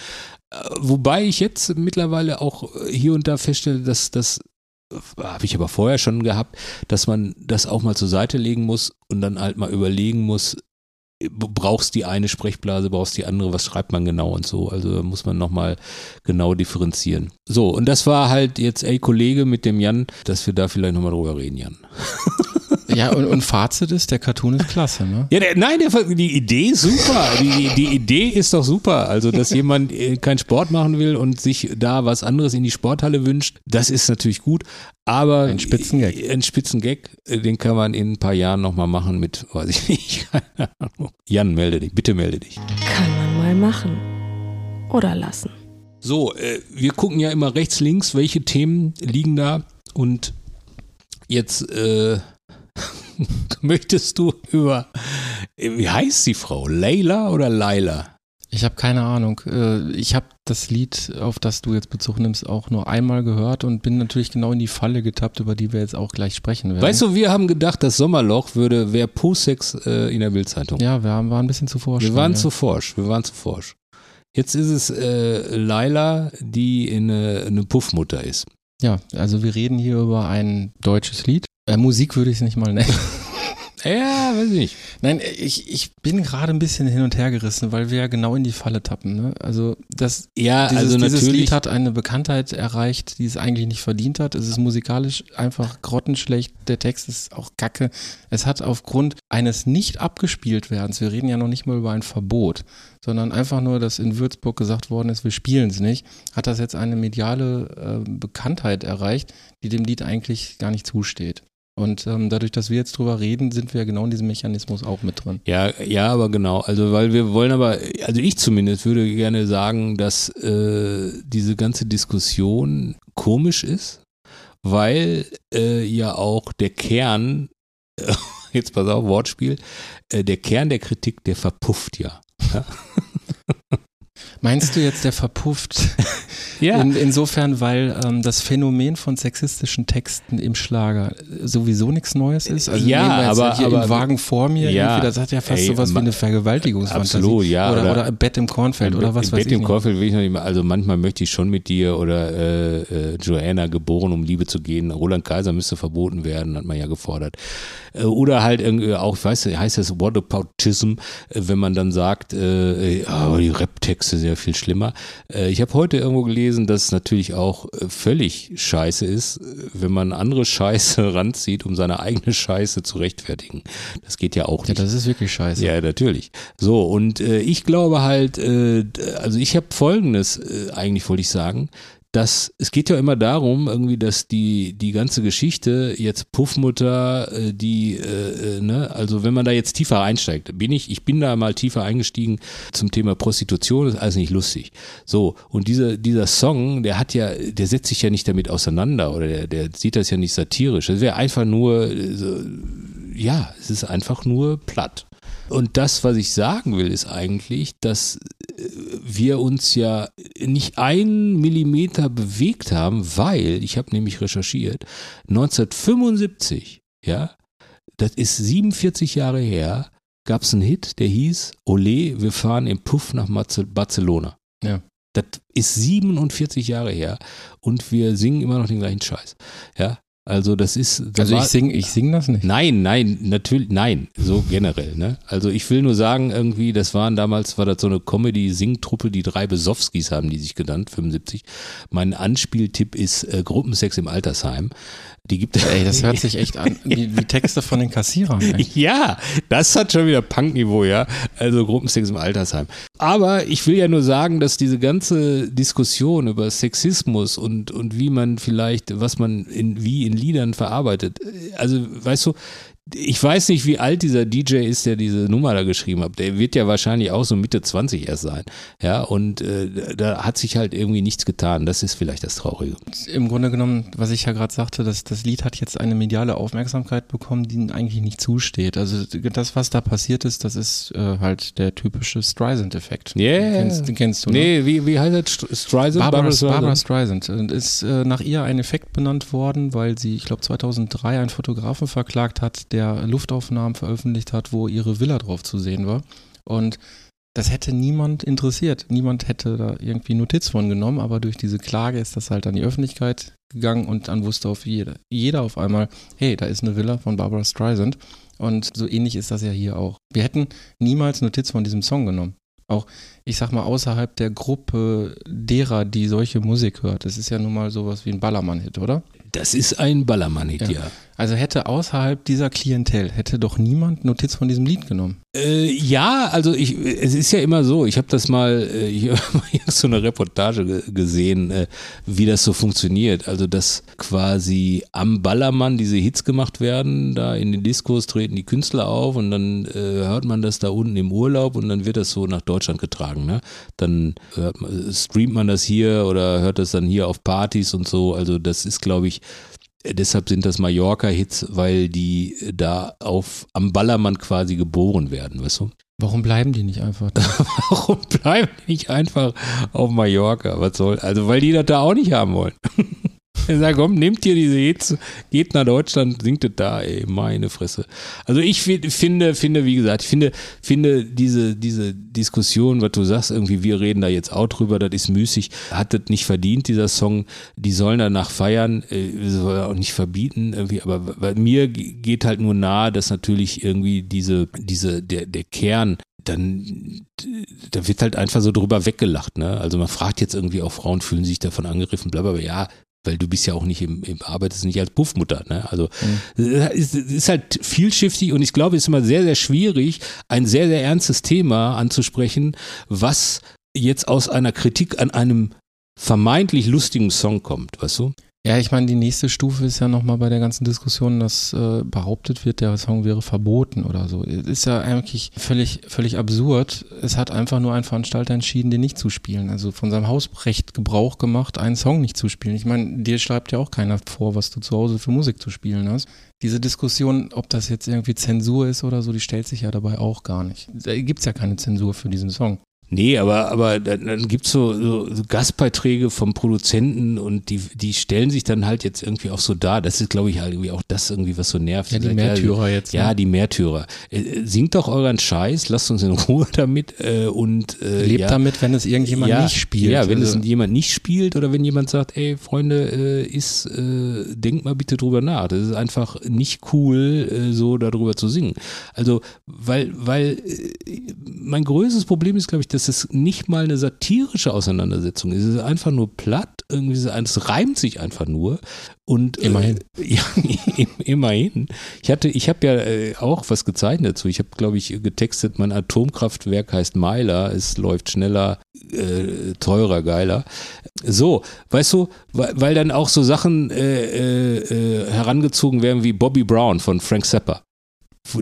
Äh, Wobei ich jetzt mittlerweile auch hier und da feststelle, dass das habe ich aber vorher schon gehabt, dass man das auch mal zur Seite legen muss und dann halt mal überlegen muss, brauchst die eine Sprechblase, brauchst die andere, was schreibt man genau und so. Also muss man nochmal genau differenzieren. So, und das war halt jetzt, ey Kollege mit dem Jan, dass wir da vielleicht nochmal drüber reden, Jan. Ja, und, und Fazit ist, der Cartoon ist klasse, ne? Ja, der, nein, der, die Idee ist super. Die, die Idee ist doch super. Also, dass jemand äh, keinen Sport machen will und sich da was anderes in die Sporthalle wünscht, das ist natürlich gut. Aber Ein Spitzengag. äh, Ein Spitzengag, äh, den kann man in ein paar Jahren nochmal machen mit, weiß ich nicht, keine Ahnung. Jan, melde dich, bitte melde dich. Kann man mal machen. Oder lassen. So, äh, wir gucken ja immer rechts, links, welche Themen liegen da und jetzt äh, möchtest du über, äh, wie heißt die Frau? Leila oder Laila? Ich habe keine Ahnung. Äh, Ich habe das Lied, auf das du jetzt Bezug nimmst, auch nur einmal gehört und bin natürlich genau in die Falle getappt, über die wir jetzt auch gleich sprechen werden. Weißt du, wir haben gedacht, das Sommerloch würde, wäre Posex äh, in der Bildzeitung. Ja, wir haben, waren ein bisschen zu forsch. wir waren ja. zu forsch, wir waren zu forsch. Jetzt ist es äh, Laila, die eine, eine Puffmutter ist. Ja, also wir reden hier über ein deutsches Lied. Äh, Musik würde ich es nicht mal nennen. Ja, weiß ich nicht. Nein, ich, ich bin gerade ein bisschen hin und her gerissen, weil wir ja genau in die Falle tappen. Ne? Also das, Ja, dieses, also dieses. Lied hat eine Bekanntheit erreicht, die es eigentlich nicht verdient hat. Es ist musikalisch einfach grottenschlecht. Der Text ist auch kacke. Es hat aufgrund eines nicht abgespielt werdens, wir reden ja noch nicht mal über ein Verbot, sondern einfach nur, dass in Würzburg gesagt worden ist, wir spielen es nicht, hat das jetzt eine mediale äh, Bekanntheit erreicht, die dem Lied eigentlich gar nicht zusteht. Und ähm, dadurch, dass wir jetzt drüber reden, sind wir ja genau in diesem Mechanismus auch mit drin. Ja, ja, aber genau. Also, weil wir wollen aber, also ich zumindest würde gerne sagen, dass äh, diese ganze Diskussion komisch ist, weil äh, ja auch der Kern, jetzt pass auf, Wortspiel, äh, der Kern der Kritik, der verpufft ja. Meinst du jetzt, der verpufft? Ja. In, insofern, weil ähm, das Phänomen von sexistischen Texten im Schlager sowieso nichts Neues ist. Also Ja, nehmen wir jetzt aber- hier aber- im Wagen vor mir, Ja, irgendwie, das hat ja fast ey, sowas wie eine Vergewaltigungsfantasie. Absolut, ja, Oder, oder- oder, Bett im Kornfeld oder was Im weiß Bett ich im nicht. Kornfeld will ich noch nicht mal, also manchmal möchte ich schon mit dir oder äh, äh, Joanna geboren, um Liebe zu gehen. Roland Kaiser müsste verboten werden, hat man ja gefordert. Äh, oder halt irgendwie auch, ich weiß heißt das Whataboutism, äh, wenn man dann sagt, äh, äh, aber die Rap-Texte sind ja viel schlimmer. Äh, ich habe heute irgendwo gelesen, dass es natürlich auch äh, völlig scheiße ist, äh, wenn man andere Scheiße ranzieht, um seine eigene Scheiße zu rechtfertigen. Das geht ja auch Ja, nicht. das ist wirklich scheiße. Ja, natürlich. So, und äh, ich glaube halt, äh, also ich habe Folgendes, äh, eigentlich wollte ich sagen, dass es geht ja immer darum, irgendwie, dass die, die ganze Geschichte jetzt Puffmutter, äh, die, äh, äh, ne, also wenn man da jetzt tiefer einsteigt, bin ich, ich bin da mal tiefer eingestiegen zum Thema Prostitution, ist alles nicht lustig. So, und dieser, dieser Song, der hat ja, der setzt sich ja nicht damit auseinander oder der, der sieht das ja nicht satirisch. Das wäre einfach nur, äh, so, ja, es ist einfach nur platt. Und das, was ich sagen will, ist eigentlich, dass äh, wir uns ja nicht einen Millimeter bewegt haben, weil, ich habe nämlich recherchiert, 1975, ja, das ist 47 Jahre her, gab es einen Hit, der hieß Ole, wir fahren im Puff nach Barcelona. Ja. Das ist 47 Jahre her und wir singen immer noch den gleichen Scheiß. Ja, also das ist. da Also ich sing, ich sing das nicht. Nein, nein, natürlich, nein, so generell, ne? Also ich will nur sagen, irgendwie, das waren damals, war das so eine Comedy-Singtruppe, die drei Besowskis haben die sich genannt, 75. Mein Anspieltipp ist äh, Gruppensex im Altersheim. Die gibt es. Ey, das hört sich echt an wie, wie Texte von den Kassierern. Ey. Ja, das hat schon wieder Punkniveau, ja. Also Gruppensex im Altersheim. Aber ich will ja nur sagen, dass diese ganze Diskussion über Sexismus und, und wie man vielleicht, was man in, wie in Liedern verarbeitet, also weißt du, ich weiß nicht, wie alt dieser DJ ist, der diese Nummer da geschrieben hat. Der wird ja wahrscheinlich auch so Mitte 20 erst sein. Ja, und äh, da hat sich halt irgendwie nichts getan. Das ist vielleicht das Traurige. Im Grunde genommen, was ich ja gerade sagte, dass das Lied hat jetzt eine mediale Aufmerksamkeit bekommen, die ihm eigentlich nicht zusteht. Also das, was da passiert ist, das ist äh, halt der typische Streisand-Effekt. Yeah. Den Kennst, den kennst du, ne? Nee, wie, wie heißt das? St- Streisand? Barbara, Streisand? Barbara Streisand. Und ist äh, nach ihr ein Effekt benannt worden, weil sie, ich glaube 2003 einen Fotografen verklagt hat, der Luftaufnahmen veröffentlicht hat, wo ihre Villa drauf zu sehen war. Und das hätte niemand interessiert. Niemand hätte da irgendwie Notiz von genommen, aber durch diese Klage ist das halt an die Öffentlichkeit gegangen und dann wusste auf jeder, jeder auf einmal, hey, da ist eine Villa von Barbara Streisand. Und so ähnlich ist das ja hier auch. Wir hätten niemals Notiz von diesem Song genommen. Auch ich sag mal, außerhalb der Gruppe derer, die solche Musik hört. Das ist ja nun mal sowas wie ein Ballermann-Hit, oder? Das ist ein Ballermann-Hit, ja. ja. Also hätte außerhalb dieser Klientel, hätte doch niemand Notiz von diesem Lied genommen. Äh, ja, also ich, es ist ja immer so, ich habe das mal, äh, ich habe so eine Reportage gesehen, äh, wie das so funktioniert. Also dass quasi am Ballermann diese Hits gemacht werden, da in den Diskos treten die Künstler auf und dann äh, hört man das da unten im Urlaub und dann wird das so nach Deutschland getragen. Ne? Dann man, streamt man das hier oder hört das dann hier auf Partys und so. Also das ist, glaube ich, Deshalb sind das Mallorca-Hits, weil die da auf am Ballermann quasi geboren werden, weißt du? Warum bleiben die nicht einfach da? Warum bleiben die nicht einfach auf Mallorca? Was soll? Also weil die das da auch nicht haben wollen. Ich sage, komm, nehmt ihr diese Hits, geht nach Deutschland, singt es da, ey, meine Fresse. Also ich finde, finde, wie gesagt, ich finde, finde diese, diese Diskussion, was du sagst, irgendwie, wir reden da jetzt auch drüber, das ist müßig, hat das nicht verdient, dieser Song, die sollen danach feiern, äh, soll auch nicht verbieten, irgendwie, aber bei mir geht halt nur nahe, dass natürlich irgendwie diese, diese, der, der Kern dann da wird halt einfach so drüber weggelacht, ne? Also man fragt jetzt irgendwie auch Frauen fühlen sich davon angegriffen, bla bla bla. Ja, weil du bist ja auch nicht im, im arbeitest nicht als Puffmutter, ne? Also mhm. ist, ist halt vielschichtig und ich glaube, es ist immer sehr, sehr schwierig, ein sehr, sehr ernstes Thema anzusprechen, was jetzt aus einer Kritik an einem vermeintlich lustigen Song kommt, weißt du? Ja, ich meine, die nächste Stufe ist ja nochmal bei der ganzen Diskussion, dass äh, behauptet wird, der Song wäre verboten oder so. Ist ja eigentlich völlig, völlig absurd. Es hat einfach nur ein Veranstalter entschieden, den nicht zu spielen. Also von seinem Hausrecht Gebrauch gemacht, einen Song nicht zu spielen. Ich meine, dir schreibt ja auch keiner vor, was du zu Hause für Musik zu spielen hast. Diese Diskussion, ob das jetzt irgendwie Zensur ist oder so, die stellt sich ja dabei auch gar nicht. Da gibt es ja keine Zensur für diesen Song. Nee, aber, aber dann, dann gibt so, so, so Gastbeiträge vom Produzenten und die, die stellen sich dann halt jetzt irgendwie auch so dar. Das ist, glaube ich, halt irgendwie auch das irgendwie, was so nervt. Ja, die Märtyrer jetzt. Ja, ne? die Märtyrer. Äh, singt doch euren Scheiß, lasst uns in Ruhe damit äh, und äh, Lebt ja, damit, wenn es irgendjemand ja, nicht spielt. Ja, wenn also. es jemand nicht spielt oder wenn jemand sagt, ey, Freunde, äh, ist, äh, denkt mal bitte drüber nach. Das ist einfach nicht cool, äh, so darüber zu singen. Also, weil, weil äh, mein größtes Problem ist, glaube ich, dass dass es nicht mal eine satirische Auseinandersetzung ist. Es ist einfach nur platt, irgendwie es reimt sich einfach nur. Und äh, immerhin. Äh, ja, immerhin. Ich hatte, ich habe ja äh, auch was gezeichnet dazu. Ich habe, glaube ich, getextet, mein Atomkraftwerk heißt Meiler, es läuft schneller, äh, teurer, geiler. So, weißt du, weil, weil dann auch so Sachen äh, äh, herangezogen werden wie Bobby Brown von Frank Zappa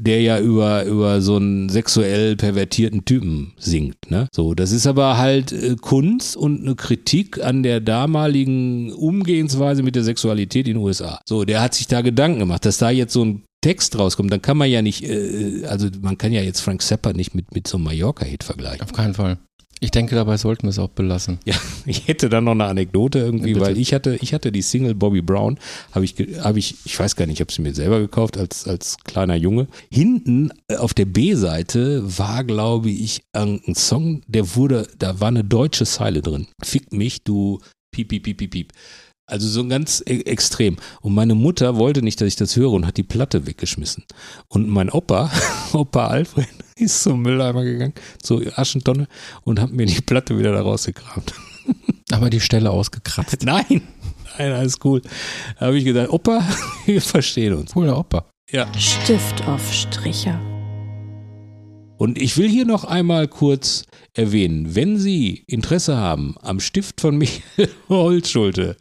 der ja über, über so einen sexuell pervertierten Typen singt. Ne? So, das ist aber halt äh, Kunst und eine Kritik an der damaligen Umgehensweise mit der Sexualität in den USA. So, der hat sich da Gedanken gemacht, dass da jetzt so ein Text rauskommt, dann kann man ja nicht, äh, also man kann ja jetzt Frank Zappa nicht mit, mit so einem Mallorca-Hit vergleichen. Auf keinen Fall. Ich denke, dabei sollten wir es auch belassen. Ja, ich hätte dann noch eine Anekdote irgendwie, ja, weil ich hatte, ich hatte die Single Bobby Brown, habe ich, habe ich, ich weiß gar nicht, ich habe sie mir selber gekauft als, als kleiner Junge. Hinten äh, auf der B-Seite war, glaube ich, ein Song, der wurde, da war eine deutsche Zeile drin. Fick mich, du piep, piep, piep, piep, piep. Also so ganz e extrem. Und meine Mutter wollte nicht, dass ich das höre und hat die Platte weggeschmissen. Und mein Opa, Opa Alfred, ist zum Mülleimer gegangen, zur Aschentonne und hat mir die Platte wieder da rausgekramt. Aber die Stelle ausgekratzt. Nein, nein, alles cool. Da habe ich gesagt, Opa, wir verstehen uns. Cooler Opa. Ja. Stift auf Stricher. Und ich will hier noch einmal kurz erwähnen, wenn Sie Interesse haben am Stift von Michael Holzschulte,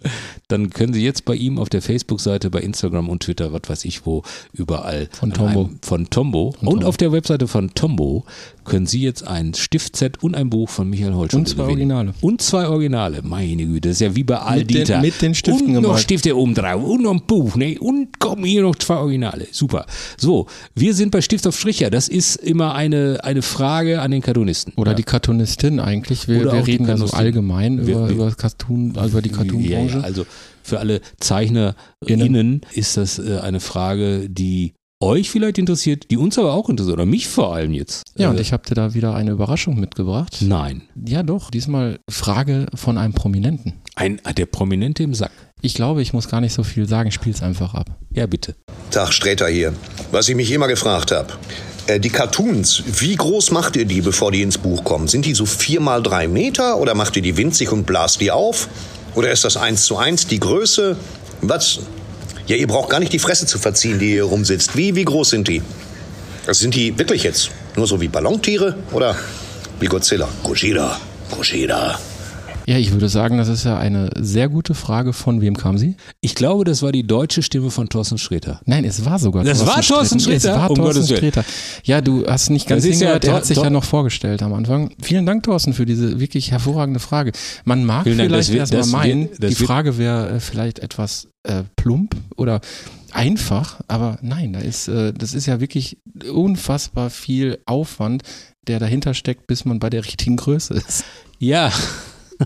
dann können Sie jetzt bei ihm auf der Facebook-Seite, bei Instagram und Twitter, was weiß ich wo, überall von Tombo, einem, von Tombo von und Tombo. auf der Webseite von Tombo können Sie jetzt ein Stiftset und ein Buch von Michael Holschulte Und zwei gewinnen. Originale. Und zwei Originale. Meine Güte, das ist ja wie bei Aldita. Mit, mit den Stiften Und noch gemalt. Stifte oben drauf und noch ein Buch, ne? Und kommen hier noch zwei Originale. Super. So, wir sind bei Stift auf Stricher. Das ist immer eine, eine Frage an den Cartoonisten. Oder ja. die Cartoonistin eigentlich. Wir, wir reden da so allgemein wir, über, wir, über Cartoon, also über die Cartoonbranche. Ja, also für alle ZeichnerInnen ist das äh, eine Frage, die euch vielleicht interessiert, die uns aber auch interessiert, oder mich vor allem jetzt. Ja, und äh, ich habe dir da wieder eine Überraschung mitgebracht. Nein. Ja, doch. Diesmal Frage von einem Prominenten. Ein, ah, der Prominente im Sack. Ich glaube, ich muss gar nicht so viel sagen, spiel's einfach ab. Ja, bitte. Tag, Sträter hier. Was ich mich immer gefragt habe. Äh, die Cartoons, wie groß macht ihr die, bevor die ins Buch kommen? Sind die so vier mal drei Meter oder macht ihr die winzig und blast die auf? Oder ist das eins zu eins die Größe? Was? Ja, ihr braucht gar nicht die Fresse zu verziehen, die hier rumsitzt. Wie, wie groß sind die? Also sind die wirklich jetzt nur so wie Ballontiere oder wie Godzilla? Gojira, Gojira. Ja, ich würde sagen, das ist ja eine sehr gute Frage. Von wem kam sie? Ich glaube, das war die deutsche Stimme von Thorsten Sträter. Nein, es war sogar Das war Thorsten Sträter? Es war Um Thorsten. Sträter. Ja, du hast nicht ganz ja hingehört. der- er hat sich ja noch vorgestellt am Anfang. Vielen Dank, Thorsten, für diese wirklich hervorragende Frage. Man mag Vielen vielleicht erstmal meinen, das die Frage wäre äh, vielleicht etwas äh, plump oder einfach, aber nein, da ist, äh, das ist ja wirklich unfassbar viel Aufwand, der dahinter steckt, bis man bei der richtigen Größe ist. Ja.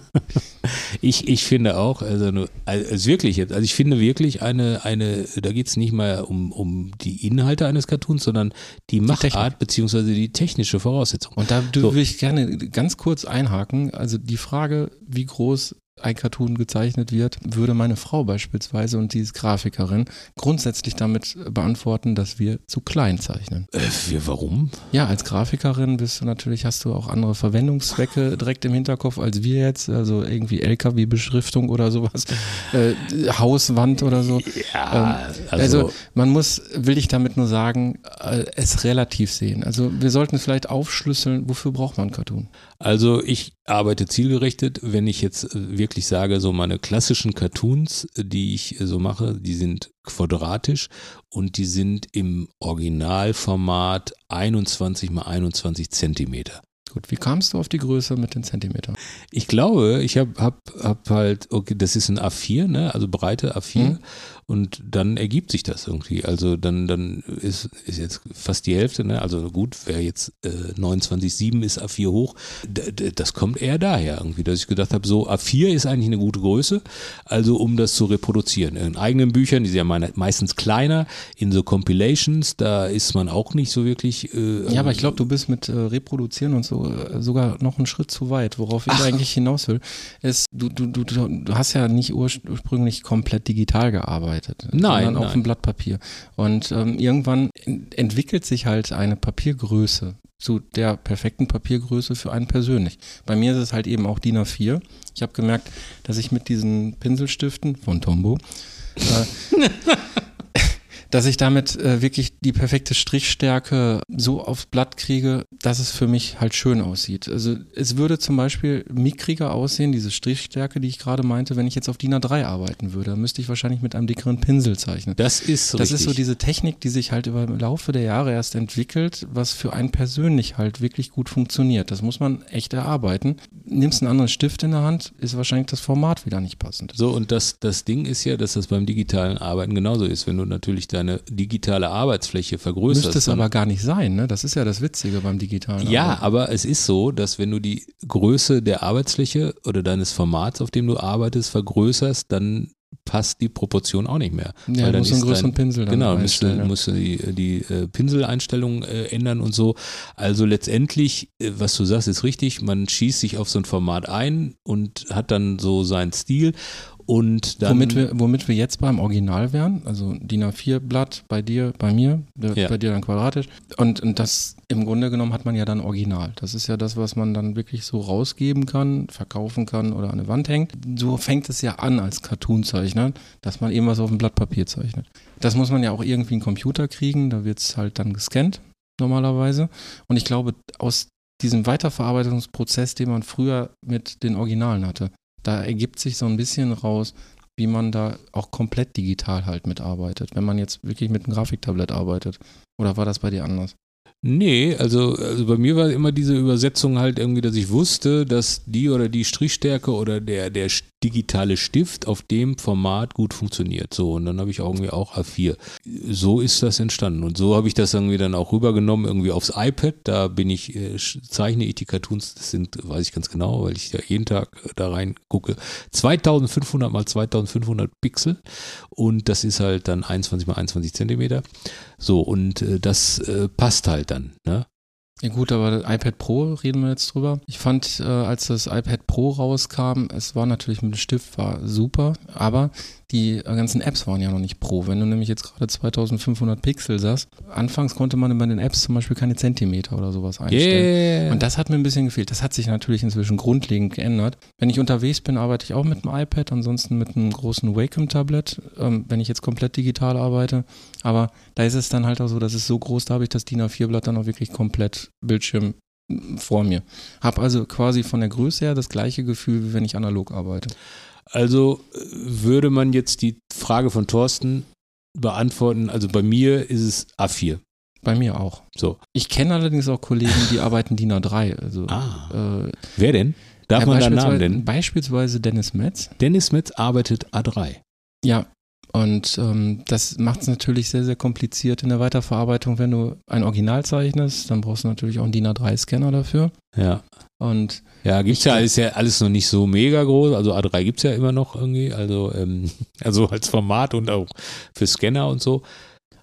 Ich, ich finde auch, also, nur- also wirklich jetzt, also ich finde wirklich eine, eine, da geht es nicht mal um, um die Inhalte eines Cartoons, sondern die Machart beziehungsweise die technische Voraussetzung. Und da So. würde ich gerne ganz kurz einhaken. Also die Frage, wie groß ein Cartoon gezeichnet wird, würde meine Frau beispielsweise und die ist Grafikerin grundsätzlich damit beantworten, dass wir zu klein zeichnen. Äh, wir, warum? Ja, als Grafikerin bist du natürlich, hast du auch andere Verwendungszwecke direkt im Hinterkopf als wir jetzt, also irgendwie LKW-Beschriftung oder sowas, äh, Hauswand oder so. Ja, Ähm, also- also, man muss, will ich damit nur sagen, äh, es relativ sehen. Also wir sollten es vielleicht aufschlüsseln, wofür braucht man Cartoon? Also ich arbeite zielgerichtet, wenn ich jetzt äh, wirklich sage, so meine klassischen Cartoons, die ich äh, so mache, die sind quadratisch und die sind im Originalformat 21 mal 21 Zentimeter. Gut, wie kamst du auf die Größe mit den Zentimetern? Ich glaube, ich habe hab, hab halt, okay, das ist ein A4, ne? also breite A4 Mhm. und dann ergibt sich das irgendwie. Also dann, dann ist, ist jetzt fast die Hälfte, ne? also gut, wer jetzt äh, 29,7 ist A4 hoch, das kommt eher daher irgendwie, dass ich gedacht habe, so A4 ist eigentlich eine gute Größe, also um das zu reproduzieren. In eigenen Büchern, die sind ja meine, meistens kleiner, in so Compilations, da ist man auch nicht so wirklich. Äh, Ja, aber ich glaube, du bist mit äh, Reproduzieren und so äh, sogar noch einen Schritt zu weit. Worauf ich eigentlich hinaus will, ist, du, du, du, du hast ja nicht urspr- ursprünglich komplett digital gearbeitet, Nein, sondern auf dem Blatt Papier. Und ähm, irgendwann en- entwickelt sich halt eine Papiergröße zu der perfekten Papiergröße für einen persönlich. Bei mir ist es halt eben auch DIN A4. Ich habe gemerkt, dass ich mit diesen Pinselstiften von Tombow äh, dass ich damit äh, wirklich die perfekte Strichstärke so aufs Blatt kriege, dass es für mich halt schön aussieht. Also es würde zum Beispiel mickriger aussehen, diese Strichstärke, die ich gerade meinte, wenn ich jetzt auf DIN A3 arbeiten würde. Da müsste ich wahrscheinlich mit einem dickeren Pinsel zeichnen. das ist Das richtig. ist so diese Technik, die sich halt über im Laufe der Jahre erst entwickelt, was für einen persönlich halt wirklich gut funktioniert. Das muss man echt erarbeiten. Nimmst einen anderen Stift in der Hand, ist wahrscheinlich das Format wieder nicht passend. So, und das, das Ding ist ja, dass das beim digitalen Arbeiten genauso ist. Wenn du natürlich deine digitale Arbeitsfläche vergrößerst. Müsste es dann- aber gar nicht sein, ne? Das ist ja das Witzige beim digitalen ja, Arbeiten. aber es ist so, dass wenn du die Größe der Arbeitsfläche oder deines Formats, auf dem du arbeitest, vergrößerst, dann passt die Proportion auch nicht mehr. Ja, Weil du musst einen größeren Pinsel dann Genau, musst du, musst du die, die äh, Pinseleinstellungen äh, ändern und so. Also letztendlich, äh, was du sagst, ist richtig. Man schießt sich auf so ein Format ein und hat dann so seinen Stil. Und dann, Womit wir, womit wir jetzt beim Original wären, also DIN A4-Blatt bei dir, bei mir, Ja. bei dir dann quadratisch. Und, und das im Grunde genommen hat man ja dann Original. Das ist ja das, was man dann wirklich so rausgeben kann, verkaufen kann oder an eine Wand hängt. So fängt es ja an als Cartoon-Zeichner, dass man eben was auf dem Blatt Papier zeichnet. Das muss man ja auch irgendwie in den Computer kriegen, da wird es halt dann gescannt normalerweise. Und ich glaube, aus diesem Weiterverarbeitungsprozess, den man früher mit den Originalen hatte, da ergibt sich so ein bisschen raus, wie man da auch komplett digital halt mitarbeitet, wenn man jetzt wirklich mit einem Grafiktablett arbeitet. Oder war das bei dir anders? Nee, also, also bei mir war immer diese Übersetzung halt irgendwie, dass ich wusste, dass die oder die Strichstärke oder der, der digitale Stift auf dem Format gut funktioniert. So, und dann habe ich irgendwie auch A4. So ist das entstanden. Und so habe ich das irgendwie dann auch rübergenommen, irgendwie aufs iPad. Da bin ich, äh, zeichne ich die Cartoons, das sind, weiß ich ganz genau, weil ich da jeden Tag äh, da rein gucke. 2500 mal 2500 Pixel. Und das ist halt dann 21 mal 21 Zentimeter. So, und äh, das äh, passt halt dann. Ne? Ja gut, aber das iPad Pro reden wir jetzt drüber. Ich fand, äh, als das iPad Pro rauskam, es war natürlich mit dem Stift war super, aber die ganzen Apps waren ja noch nicht Pro. Wenn du nämlich jetzt gerade 2500 Pixel sagst, anfangs konnte man bei den Apps zum Beispiel keine Zentimeter oder sowas einstellen. Yeah. Und das hat mir ein bisschen gefehlt. Das hat sich natürlich inzwischen grundlegend geändert. Wenn ich unterwegs bin, arbeite ich auch mit dem iPad, ansonsten mit einem großen Wacom-Tablet, ähm, wenn ich jetzt komplett digital arbeite. Aber da ist es dann halt auch so, dass es so groß, da habe ich das DIN A4-Blatt dann auch wirklich komplett Bildschirm vor mir. Hab also quasi von der Größe her das gleiche Gefühl, wie wenn ich analog arbeite. Also äh, würde man jetzt die Frage von Thorsten beantworten, also bei mir ist es A4. Bei mir auch. So. Ich kenne allerdings auch Kollegen, die arbeiten DIN A3. Also, Ah. äh, Wer denn? Darf ja, man da Namen nennen? Beispielsweise Dennis Metz. Dennis Metz arbeitet A3. Ja. Und ähm, das macht es natürlich sehr, sehr kompliziert in der Weiterverarbeitung. Wenn du ein Original zeichnest, dann brauchst du natürlich auch einen DIN A3-Scanner dafür. Ja. Und Ja, gibt's ja, ist ja alles noch nicht so mega groß. Also A3 gibt's ja immer noch irgendwie. Also, ähm, also als Format und auch für Scanner und so.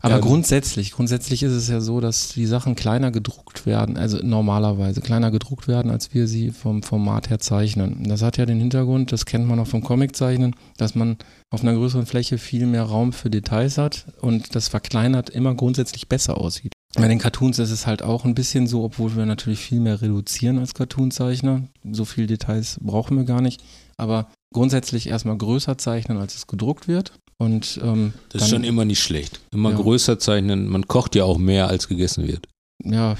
Aber Ähm, grundsätzlich, grundsätzlich ist es ja so, dass die Sachen kleiner gedruckt werden, also normalerweise kleiner gedruckt werden, als wir sie vom Format her zeichnen. Das hat ja den Hintergrund, das kennt man auch vom Comiczeichnen, dass man auf einer größeren Fläche viel mehr Raum für Details hat und das verkleinert immer grundsätzlich besser aussieht. Bei den Cartoons ist es halt auch ein bisschen so, obwohl wir natürlich viel mehr reduzieren als Cartoonzeichner. So viel Details brauchen wir gar nicht. Aber grundsätzlich erstmal größer zeichnen, als es gedruckt wird. Und ähm, Das ist schon immer nicht schlecht. Immer Ja. größer zeichnen. Man kocht ja auch mehr, als gegessen wird. Ja,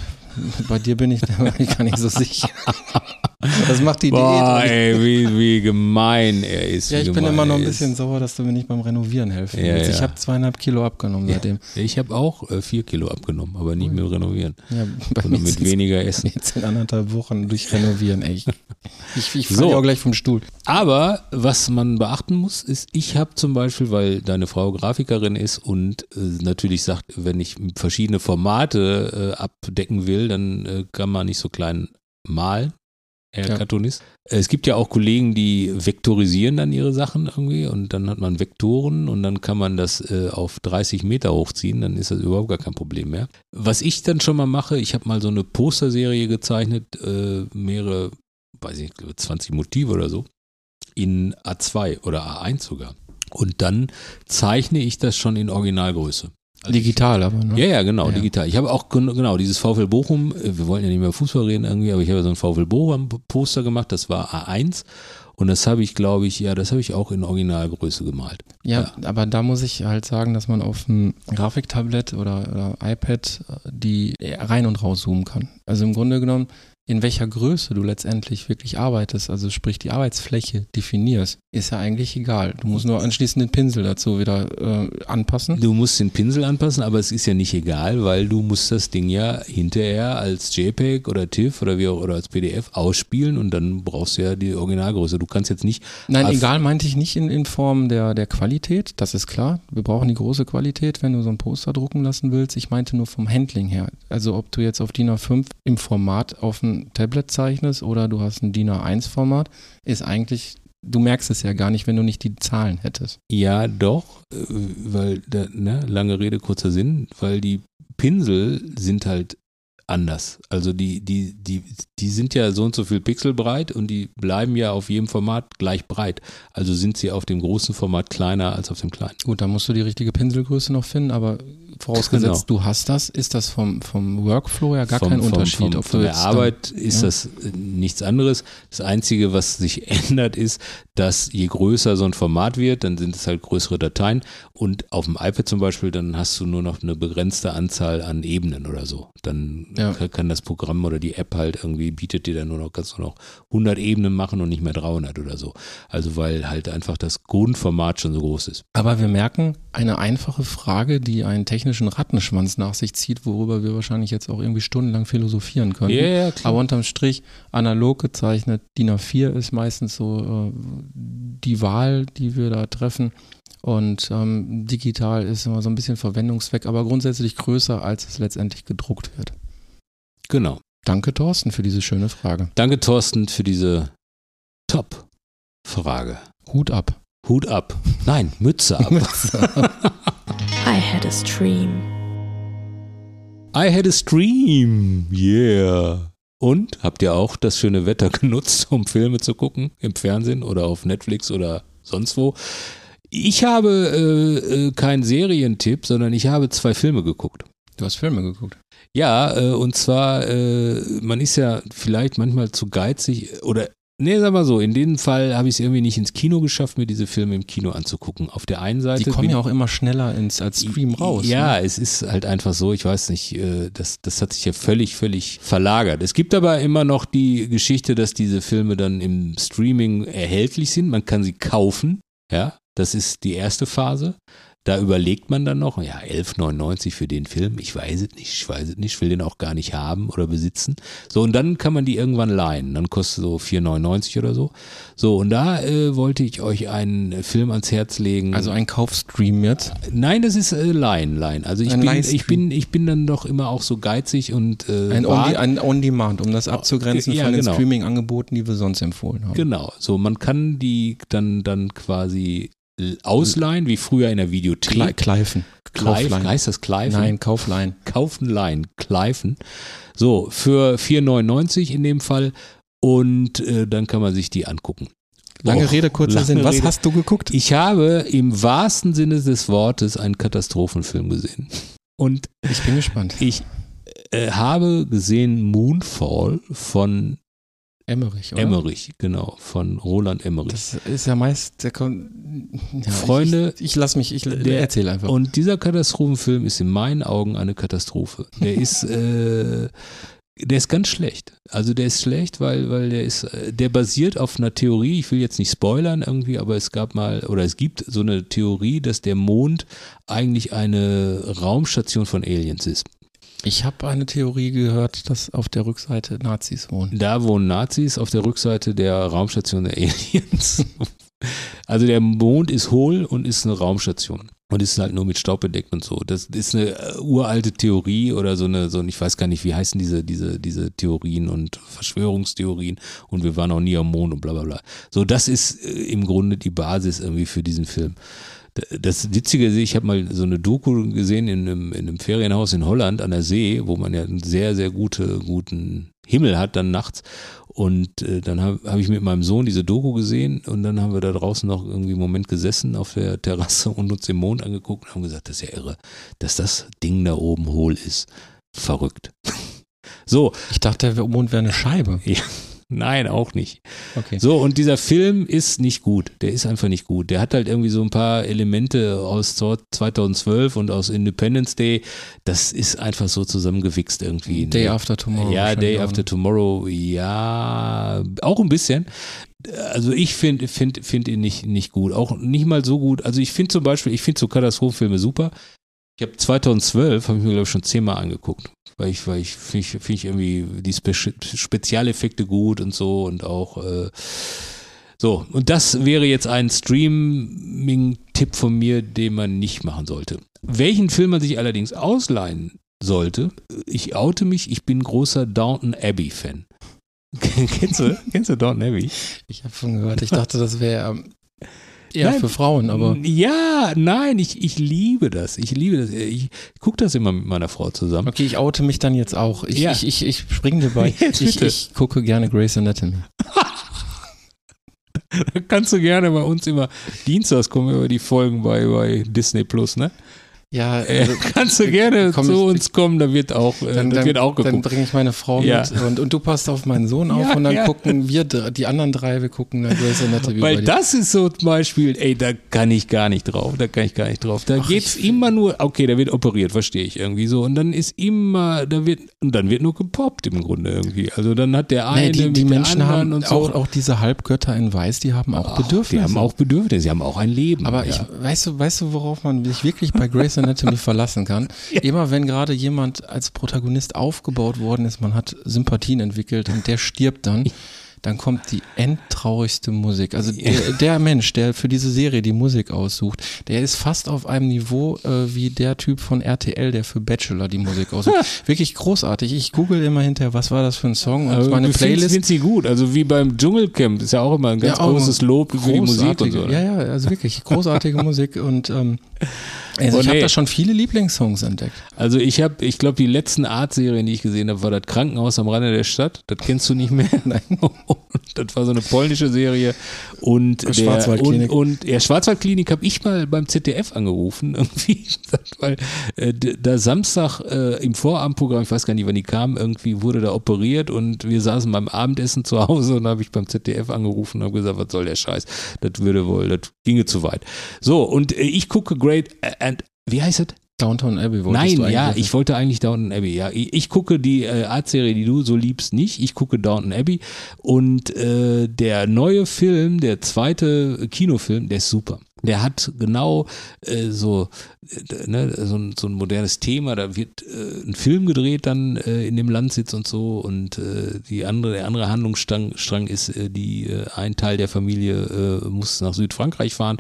bei dir bin ich da gar nicht so sicher. Das macht die Boah, Diät. ey, wie, wie gemein er ist. Ja, ich bin immer noch ein er ist. bisschen sauer, dass du mir nicht beim Renovieren helfen Ja, willst. Ich ja. habe zweieinhalb Kilo abgenommen seitdem. Ich habe auch äh, vier Kilo abgenommen, aber nicht mit Renovieren, Ja, bei sondern mit weniger Essen. Jetzt in anderthalb Wochen durch Renovieren, ey. Ich, ich, ich So. falle auch gleich vom Stuhl. Aber was man beachten muss, ist, ich habe zum Beispiel, weil deine Frau Grafikerin ist und äh, natürlich sagt, wenn ich verschiedene Formate äh, abdecken will, dann äh, kann man nicht so klein malen. Er Ja. Cartoonist. Äh, Es gibt ja auch Kollegen, die vektorisieren dann ihre Sachen irgendwie und dann hat man Vektoren und dann kann man das äh, auf 30 Meter hochziehen, dann ist das überhaupt gar kein Problem mehr. Was ich dann schon mal mache, ich habe mal so eine Posterserie gezeichnet, äh, mehrere, weiß ich nicht, 20 Motive oder so in A2 oder A1 sogar. Und dann zeichne ich das schon in Originalgröße. Also Digital aber, ne? Ja, ja, genau, Ja. digital. Ich habe auch gen- genau dieses VfL Bochum, äh, wir wollten ja nicht mehr Fußball reden irgendwie, aber ich habe so ein VfL Bochum Poster gemacht, das war A1 und das habe ich, glaube ich, ja, das habe ich auch in Originalgröße gemalt. Ja, aber da muss ich halt sagen, dass man auf einem Grafiktablett oder, oder iPad äh, die rein und rauszoomen kann. Also im Grunde genommen, in welcher Größe du letztendlich wirklich arbeitest, also sprich die Arbeitsfläche definierst, ist ja eigentlich egal. Du musst nur anschließend den Pinsel dazu wieder äh, anpassen. Du musst den Pinsel anpassen, aber es ist ja nicht egal, weil du musst das Ding ja hinterher als JPEG oder TIFF oder wie auch oder als PDF ausspielen und dann brauchst du ja die Originalgröße. Du kannst jetzt nicht Nein, egal meinte ich nicht in, in Form der, der Qualität, das ist klar. Wir brauchen die große Qualität, wenn du so ein Poster drucken lassen willst. Ich meinte nur vom Handling her. Also ob du jetzt auf DIN A5 im Format auf ein Tablet zeichnest oder du hast ein DIN A1 Format, ist eigentlich, du merkst es ja gar nicht, wenn du nicht die Zahlen hättest. Ja, doch, äh, weil, da, ne, lange Rede, kurzer Sinn, weil die Pinsel sind halt anders. Also die, die, die, die sind ja so und so viel Pixel breit und die bleiben ja auf jedem Format gleich breit. Also sind sie auf dem großen Format kleiner als auf dem kleinen. Gut, da musst du die richtige Pinselgröße noch finden, aber vorausgesetzt, du hast das, ist das vom, vom Workflow ja gar Vom- kein vom- Unterschied. Vom, ob von der Arbeit ist ja. das äh, nichts anderes. Das Einzige, was sich ändert, ist, dass je größer so ein Format wird, dann sind es halt größere Dateien. Und auf dem iPad zum Beispiel, dann hast du nur noch eine begrenzte Anzahl an Ebenen oder so. Dann Ja. kann- das Programm oder die App halt irgendwie, bietet dir dann nur noch, kannst du noch 100 Ebenen machen und nicht mehr 300 oder so. Also weil halt einfach das Grundformat schon so groß ist. Aber wir merken, eine einfache Frage, die einen technischen Rattenschwanz nach sich zieht, worüber wir wahrscheinlich jetzt auch irgendwie stundenlang philosophieren können. Ja, ja, klar. Aber unterm Strich, analog gezeichnet, DIN A4 ist meistens so äh, die Wahl, die wir da treffen. Und ähm, digital ist immer so ein bisschen Verwendungszweck, aber grundsätzlich größer, als es letztendlich gedruckt wird. Genau. Danke, Thorsten, für diese schöne Frage. Danke, Thorsten, für diese Top-Frage. Hut ab. Hut ab. Nein, Mütze ab. I had a stream. I had a stream. Yeah. Und habt ihr auch das schöne Wetter genutzt, um Filme zu gucken im Fernsehen oder auf Netflix oder sonst wo? Ich habe äh, äh, keinen Serientipp, sondern ich habe zwei Filme geguckt. Du hast Filme geguckt. Ja, äh, und zwar, äh, man ist ja vielleicht manchmal zu geizig oder Nee, sag mal so, in dem Fall habe ich es irgendwie nicht ins Kino geschafft, mir diese Filme im Kino anzugucken. Auf der einen Seite. Die kommen ja auch immer schneller ins, als Stream raus. Ja, Ne? es ist halt einfach so, ich weiß nicht, äh, das, das hat sich ja völlig, völlig verlagert. Es gibt aber immer noch die Geschichte, dass diese Filme dann im Streaming erhältlich sind. Man kann sie kaufen, ja, das ist die erste Phase. Da überlegt man dann noch, ja, 11,99 für den Film, ich weiß es nicht, ich weiß es nicht, ich will den auch gar nicht haben oder besitzen. So, und dann kann man die irgendwann leihen. Dann kostet so 4,99 oder so. So, und da äh, wollte ich euch einen Film ans Herz legen. Also ein Kaufstream jetzt. Nein, das ist äh, Line, Line. Also ich Ein bin, Livestream. ich bin, ich bin dann doch immer auch so geizig und äh, Ein On- ein On-Demand, um das abzugrenzen Ja, von den genau. Streaming-Angeboten, die wir sonst empfohlen haben. genau. So, man kann die dann dann quasi ausleihen, wie früher in der Videothek. Kle Kleifen. Clive, Kauflein. heißt das Clive? Nein, Kauflein. Kaufen, leihen, Kleifen. So, für 4,99 in dem Fall. Und äh, dann kann man sich die angucken. Lange Och, Rede, kurzer lange Sinn. Was Rede. hast du geguckt? Ich habe im wahrsten Sinne des Wortes einen Katastrophenfilm gesehen. Und Ich bin gespannt. Ich äh, habe gesehen Moonfall von Emmerich, oder? Emmerich, genau, von Roland Emmerich. Das ist ja meist der Kon ja, Freunde, Ich, ich lass mich, ich der- erzähl einfach. Und dieser Katastrophenfilm ist in meinen Augen eine Katastrophe. Der ist, äh, der ist ganz schlecht. Also der ist schlecht, weil, weil der ist, äh, der basiert auf einer Theorie, ich will jetzt nicht spoilern irgendwie, aber es gab mal, oder es gibt so eine Theorie, dass der Mond eigentlich eine Raumstation von Aliens ist. Ich habe eine Theorie gehört, dass auf der Rückseite Nazis wohnen. Da wohnen Nazis auf der Rückseite der Raumstation der Aliens. Also der Mond ist hohl und ist eine Raumstation. Und ist halt nur mit Staub bedeckt und so. Das ist eine äh, uralte Theorie oder so eine, so ich weiß gar nicht, wie heißen diese, diese, diese Theorien und Verschwörungstheorien und wir waren auch nie am Mond und bla bla bla. So, das ist äh, im Grunde die Basis irgendwie für diesen Film. Das Witzige ist, ich habe mal so eine Doku gesehen in einem, in einem Ferienhaus in Holland an der See, wo man ja einen sehr, sehr gute, guten Himmel hat dann nachts. Und äh, dann habe hab ich mit meinem Sohn diese Doku gesehen und dann haben wir da draußen noch irgendwie einen Moment gesessen auf der Terrasse und uns den Mond angeguckt und haben gesagt, das ist ja irre, dass das Ding da oben hohl ist. Verrückt. So, Ich dachte, der Mond wäre eine Scheibe. Nein, auch nicht. Okay. So, und dieser Film ist nicht gut. Der ist einfach nicht gut. Der hat halt irgendwie so ein paar Elemente aus 2012 und aus Independence Day. Das ist einfach so zusammengewichst irgendwie. Day Ne? After Tomorrow. Ja, Day After ne? Tomorrow, ja, auch ein bisschen. Also ich finde find, find ihn nicht, nicht gut. Auch nicht mal so gut. Also ich finde zum Beispiel, ich finde so Katastrophenfilme super. Ich habe 2012, habe ich mir glaube ich schon zehnmal angeguckt. Weil ich, weil ich finde ich, find ich irgendwie die Spe Spezialeffekte gut und so und auch äh, so. Und das wäre jetzt ein Streaming-Tipp von mir, den man nicht machen sollte. Welchen Film man sich allerdings ausleihen sollte, ich oute mich, ich bin großer Downton Abbey-Fan. kennst du? Kennst du Downton Abbey? Ich habe schon gehört, ich dachte, das wäre ähm, eher Nein. für Frauen, aber Ja, nein, ich, ich liebe das. Ich liebe das. Ich gucke das immer mit meiner Frau zusammen. okay, ich oute mich dann jetzt auch. Ich, Ja. ich, ich, ich spring dir bei. Jetzt Ich, ich gucke gerne Grey's Anatomy. Da kannst du gerne bei uns immer dienstags kommen über die Folgen bei, bei Disney Plus, ne? Ja, Äh, also, kannst du gerne komm zu ich- uns kommen, da wird auch, äh, dann, da dann, wird auch dann geguckt. bringe ich meine Frau Ja. mit und, und du passt auf meinen Sohn auf Ja, und dann ja. gucken wir, die anderen drei, wir gucken dann Grey's Anatomy. Weil das ist so zum Beispiel, ey, da kann ich gar nicht drauf, da kann ich gar nicht drauf. Da Ach, geht's immer nur, okay, da wird operiert, verstehe ich irgendwie so. Und dann ist immer, da wird, und dann wird nur gepoppt im Grunde irgendwie. Also dann hat der eine Nee, die, die der Menschen haben und so. auch, auch diese Halbgötter in Weiß, die haben auch Ach, Bedürfnisse. Die haben auch Bedürfnisse, sie haben auch ein Leben. Aber ich, weißt du, weißt du, worauf man sich wirklich bei Grey's Anatomy verlassen kann? Immer wenn gerade jemand als Protagonist aufgebaut worden ist, man hat Sympathien entwickelt und der stirbt dann, dann kommt die endtraurigste Musik. Also der, der Mensch, der für diese Serie die Musik aussucht, der ist fast auf einem Niveau äh, wie der Typ von RTL, der für Bachelor die Musik aussucht. Wirklich großartig. Ich google immer hinterher, was war das für ein Song und Aber meine Playlist. findest sie gut. Also wie beim Dschungelcamp ist ja auch immer ein ganz Ja, großes Lob für die Musik und so. ne? Ja, ja, also wirklich großartige Musik und ähm, also Oh, ich habe nee. da schon viele Lieblingssongs entdeckt. Also ich habe, ich glaube, die letzten Art-Serien, die ich gesehen habe, war das Krankenhaus am Rande der Stadt. Das kennst du nicht mehr. Nein. das war so eine polnische Serie. Und der, und, Schwarzwaldklinik. und ja, Schwarzwaldklinik habe ich mal beim ZDF angerufen, irgendwie, weil äh, da Samstag äh, im Vorabendprogramm, ich weiß gar nicht, wann die kamen, irgendwie wurde da operiert und wir saßen beim Abendessen zu Hause und habe ich beim ZDF angerufen und habe gesagt, was soll der Scheiß? Das würde wohl, das ginge zu weit. So, und äh, ich gucke Great and wie heißt das? Downtown Abbey wolltest Nein, ja, wissen. ich wollte eigentlich Downton Abbey. Ja, ich, ich gucke die äh, Art-Serie, die du so liebst, nicht. Ich gucke Downton Abbey und äh, der neue Film, der zweite Kinofilm, der ist super. Der hat genau äh, so, äh, ne, so, ein, so ein modernes Thema. Da wird äh, ein Film gedreht dann äh, in dem Landsitz und so und äh, die andere, der andere Handlungsstrang Strang ist, äh, die äh, ein Teil der Familie äh, muss nach Südfrankreich fahren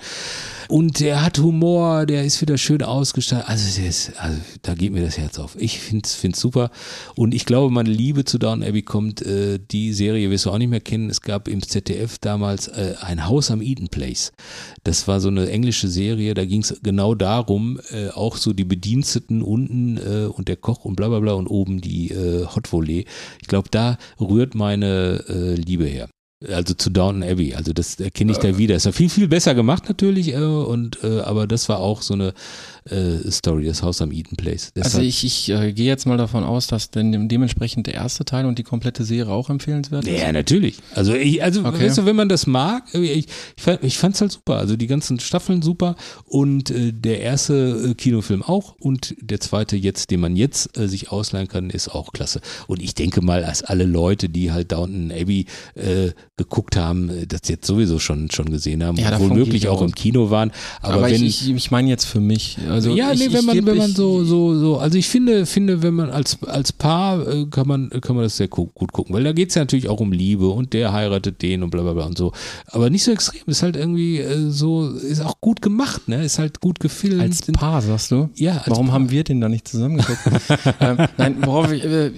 und der hat Humor, der ist wieder schön ausgestattet. Also, der ist, also da geht mir das Herz auf. Ich finde es super. Und ich glaube, meine Liebe zu Downton Abbey kommt, äh, die Serie wirst du auch nicht mehr kennen. Es gab im ZDF damals äh, ein Haus am Eden Place. Das war so eine englische Serie, da ging es genau darum, äh, auch so die Bediensteten unten äh, und der Koch und bla bla bla und oben die äh, Hot Volley. Ich glaube, da rührt meine äh, Liebe her. Also zu Downton Abbey, also das erkenne ich da wieder. Ist ja viel, viel besser gemacht natürlich, äh, und äh, aber das war auch so eine äh, Story, das Haus am Eden Place. Also Deshalb- ich, ich äh, gehe jetzt mal davon aus, dass denn dementsprechend der erste Teil und die komplette Serie auch empfehlenswert ist. Ja, natürlich. Also ich, also Okay. weißt du, wenn man das mag, ich, ich, fand- fand's halt super. Also die ganzen Staffeln super und äh, der erste äh, Kinofilm auch und der zweite jetzt, den man jetzt äh, sich ausleihen kann, ist auch klasse. Und ich denke mal, als alle Leute, die halt Downton Abbey äh, geguckt haben, äh, das jetzt sowieso schon schon gesehen haben, Ja, obwohl davon gehe möglich ich auch aus. im Kino waren. Aber, Aber, wenn ich, ich, ich meine jetzt für mich. Also ja, ich, nee, wenn man, wenn man so, so, so, also ich finde, finde, wenn man als, als Paar äh, kann man, kann man das sehr gu- gut gucken, weil da geht's ja natürlich auch um Liebe und der heiratet den und bla bla bla und so. Aber nicht so extrem, ist halt irgendwie äh, so, ist auch gut gemacht, ne? Ist halt gut gefilmt. Als Paar, sagst du? Ja, als Warum Paar. haben wir den da nicht zusammengeguckt? ähm, nein, worauf ich, äh,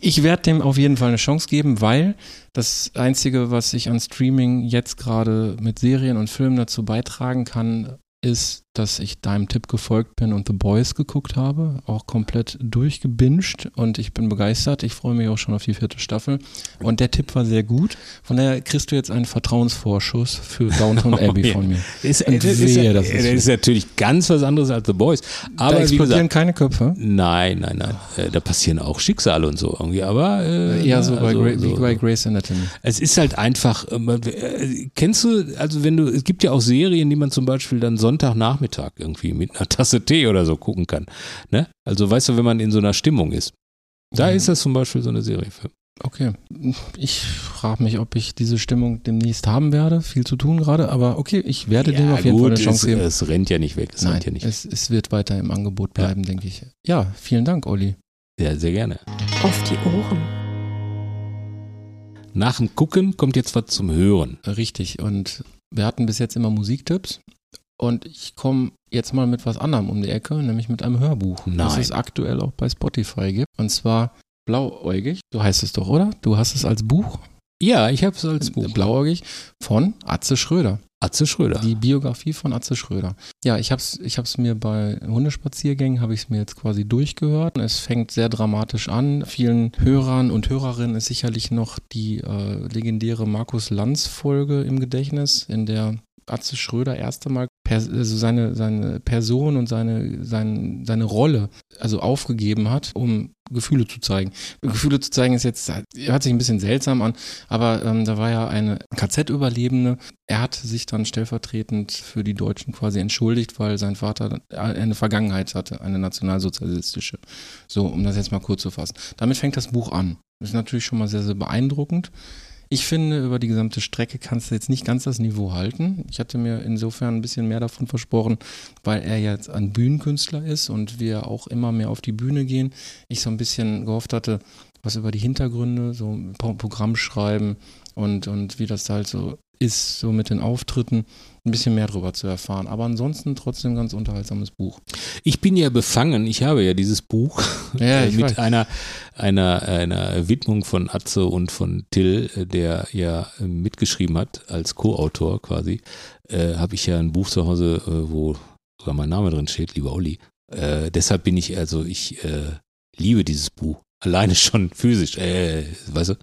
ich werde dem auf jeden Fall eine Chance geben, weil das Einzige, was ich an Streaming jetzt gerade mit Serien und Filmen dazu beitragen kann, ist, dass ich deinem Tipp gefolgt bin und The Boys geguckt habe, auch komplett durchgebinged und ich bin begeistert. Ich freue mich auch schon auf die vierte Staffel. Und der Tipp war sehr gut. Von daher kriegst du jetzt einen Vertrauensvorschuss für Downton Abbey Oh, ja. von mir. Ist, ist, wehe, ja, das ist ist natürlich ganz was anderes als The Boys. da Aber wie explodieren gesagt, keine Köpfe. nein, nein, nein, äh, da passieren auch Schicksale und so irgendwie. Aber äh, Eher so, bei, also, Gra so- wie bei Grace Anatomy. Es ist halt einfach, ähm, äh, kennst du, also wenn du, es gibt ja auch Serien, die man zum Beispiel dann Sonntagnachmittag irgendwie mit einer Tasse Tee oder so gucken kann. Ne? Also weißt du, wenn man in so einer Stimmung ist. Da Ja. ist das zum Beispiel so eine Serie für. Okay. Ich frage mich, ob ich diese Stimmung demnächst haben werde. Viel zu tun gerade, aber okay, ich werde dem auf jeden Fall eine Chance es, geben. es rennt ja nicht weg. Es Nein, rennt ja nicht weg. es, es wird weiter im Angebot bleiben, denke ich. Ja, vielen Dank, Olli. Ja, sehr gerne. Auf die Ohren. Nach dem Gucken kommt jetzt was zum Hören. Richtig. Und wir hatten bis jetzt immer Musiktipps. Und ich komme jetzt mal mit was anderem um die Ecke, nämlich mit einem Hörbuch, das Nein. es aktuell auch bei Spotify gibt. Und zwar Blauäugig. Du heißt es doch, oder? Du hast es als Buch. Ja, ich habe es als Buch. Blauäugig von Atze Schröder. Atze Schröder. Die Biografie von Atze Schröder. Ja, ich habe es ich hab's mir bei Hundespaziergängen, habe ich es mir jetzt quasi durchgehört. Es fängt sehr dramatisch an. Vielen Hörern und Hörerinnen ist sicherlich noch die äh, legendäre Markus Lanz-Folge im Gedächtnis, in der Atze Schröder erste Mal also seine, seine Person und seine, sein, seine Rolle also aufgegeben hat, um Gefühle zu zeigen. Gefühle zu zeigen ist jetzt, hört sich ein bisschen seltsam an, aber ähm, da war ja eine KZ-Überlebende. Er hat sich dann stellvertretend für die Deutschen quasi entschuldigt, weil sein Vater eine Vergangenheit hatte, eine nationalsozialistische. So, um das jetzt mal kurz zu fassen. Damit fängt das Buch an. Das ist natürlich schon mal sehr, sehr beeindruckend. Ich finde, über die gesamte Strecke kannst du jetzt nicht ganz das Niveau halten. Ich hatte mir insofern ein bisschen mehr davon versprochen, weil er jetzt ein Bühnenkünstler ist und wir auch immer mehr auf die Bühne gehen. Ich so ein bisschen gehofft hatte, was über die Hintergründe, so ein Pro- Programm schreiben und, und wie das da halt so ist, so mit den Auftritten, ein bisschen mehr drüber zu erfahren. Aber ansonsten trotzdem ein ganz unterhaltsames Buch. Ich bin ja befangen, ich habe ja dieses Buch Ja, äh, mit weiß. einer, einer, einer Widmung von Atze und von Till, äh, der ja äh, mitgeschrieben hat, als Co-Autor quasi, äh, habe ich ja ein Buch zu Hause, äh, wo sogar mein Name drin steht, lieber Olli. Äh, deshalb bin ich, also ich liebe dieses Buch. Alleine schon physisch, äh, weißt du?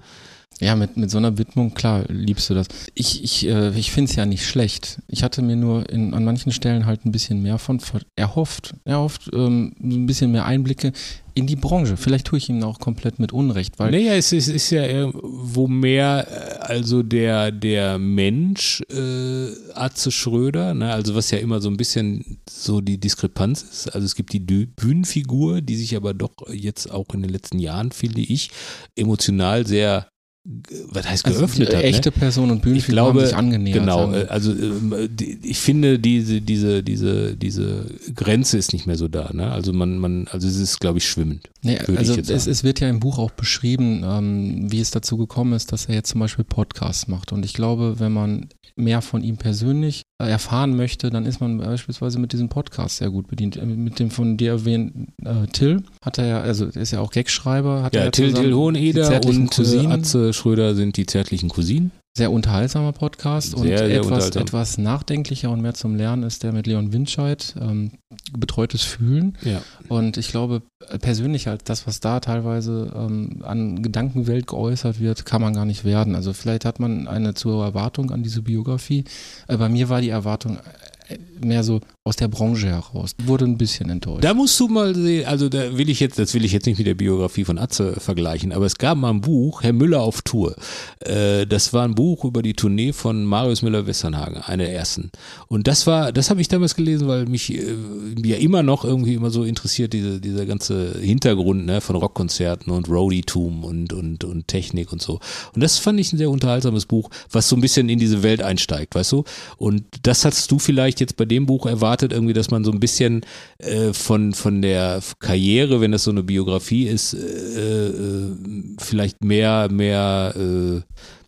Ja, mit, mit so einer Widmung, klar, liebst du das. Ich, ich, äh, ich finde es ja nicht schlecht. Ich hatte mir nur in, an manchen Stellen halt ein bisschen mehr von erhofft. Erhofft, ähm, ein bisschen mehr Einblicke in die Branche. Vielleicht tue ich ihm auch komplett mit Unrecht, weil Naja, es ist, ist ja irgendwo mehr, äh, also der, der Mensch, äh, Atze Schröder, ne, also was ja immer so ein bisschen so die Diskrepanz ist. Also es gibt die Bühnenfigur, die sich aber doch jetzt auch in den letzten Jahren, finde ich, emotional sehr, was heißt also, geöffnet äh, hat. echte ne? Person und ich Bühnenfigur glaube, haben sich angenähert. genau, sagen äh, also ähm, ich finde diese, diese, diese, diese Grenze ist nicht mehr so da, ne? Also man, man, also es ist, glaube ich, schwimmend. Nee, also ich es, es wird ja im Buch auch beschrieben, ähm, wie es dazu gekommen ist, dass er jetzt zum Beispiel Podcasts macht. Und ich glaube, wenn man mehr von ihm persönlich äh, erfahren möchte, dann ist man beispielsweise mit diesem Podcast sehr gut bedient. Äh, Mit dem von dir erwähnten äh, Till hat er ja, also er ist ja auch Gagschreiber, hat er Ja, ja Till, Till Hoheneder und Cousinen. Atze Schröder sind die zärtlichen Cousinen. Sehr unterhaltsamer Podcast und Sehr, sehr etwas, etwas nachdenklicher und mehr zum Lernen ist der mit Leon Winscheid, ähm, betreutes Fühlen. Ja. Und ich glaube, persönlich halt das, was da teilweise ähm, an Gedankenwelt geäußert wird, kann man gar nicht werden. Also vielleicht hat man eine zu hohe Erwartung an diese Biografie. Äh, bei mir war die Erwartung äh, mehr so aus der Branche heraus. Wurde ein bisschen enttäuscht. Da musst du mal sehen, also da will ich jetzt, das will ich jetzt nicht mit der Biografie von Atze vergleichen, aber es gab mal ein Buch, Herr Müller auf Tour. Äh, das war ein Buch über die Tournee von Marius Müller-Westernhagen, eine der ersten. Und das war, das habe ich damals gelesen, weil mich äh, ja immer noch irgendwie immer so interessiert, diese, dieser ganze Hintergrund ne, von Rockkonzerten und Roadie-Tum und, und, und Technik und so. Und das fand ich ein sehr unterhaltsames Buch, was so ein bisschen in diese Welt einsteigt, weißt du? Und das hast du vielleicht jetzt bei dem Buch erwartet, irgendwie, dass man so ein bisschen äh, von, von der Karriere, wenn das so eine Biografie ist, äh, äh, vielleicht mehr, mehr, äh,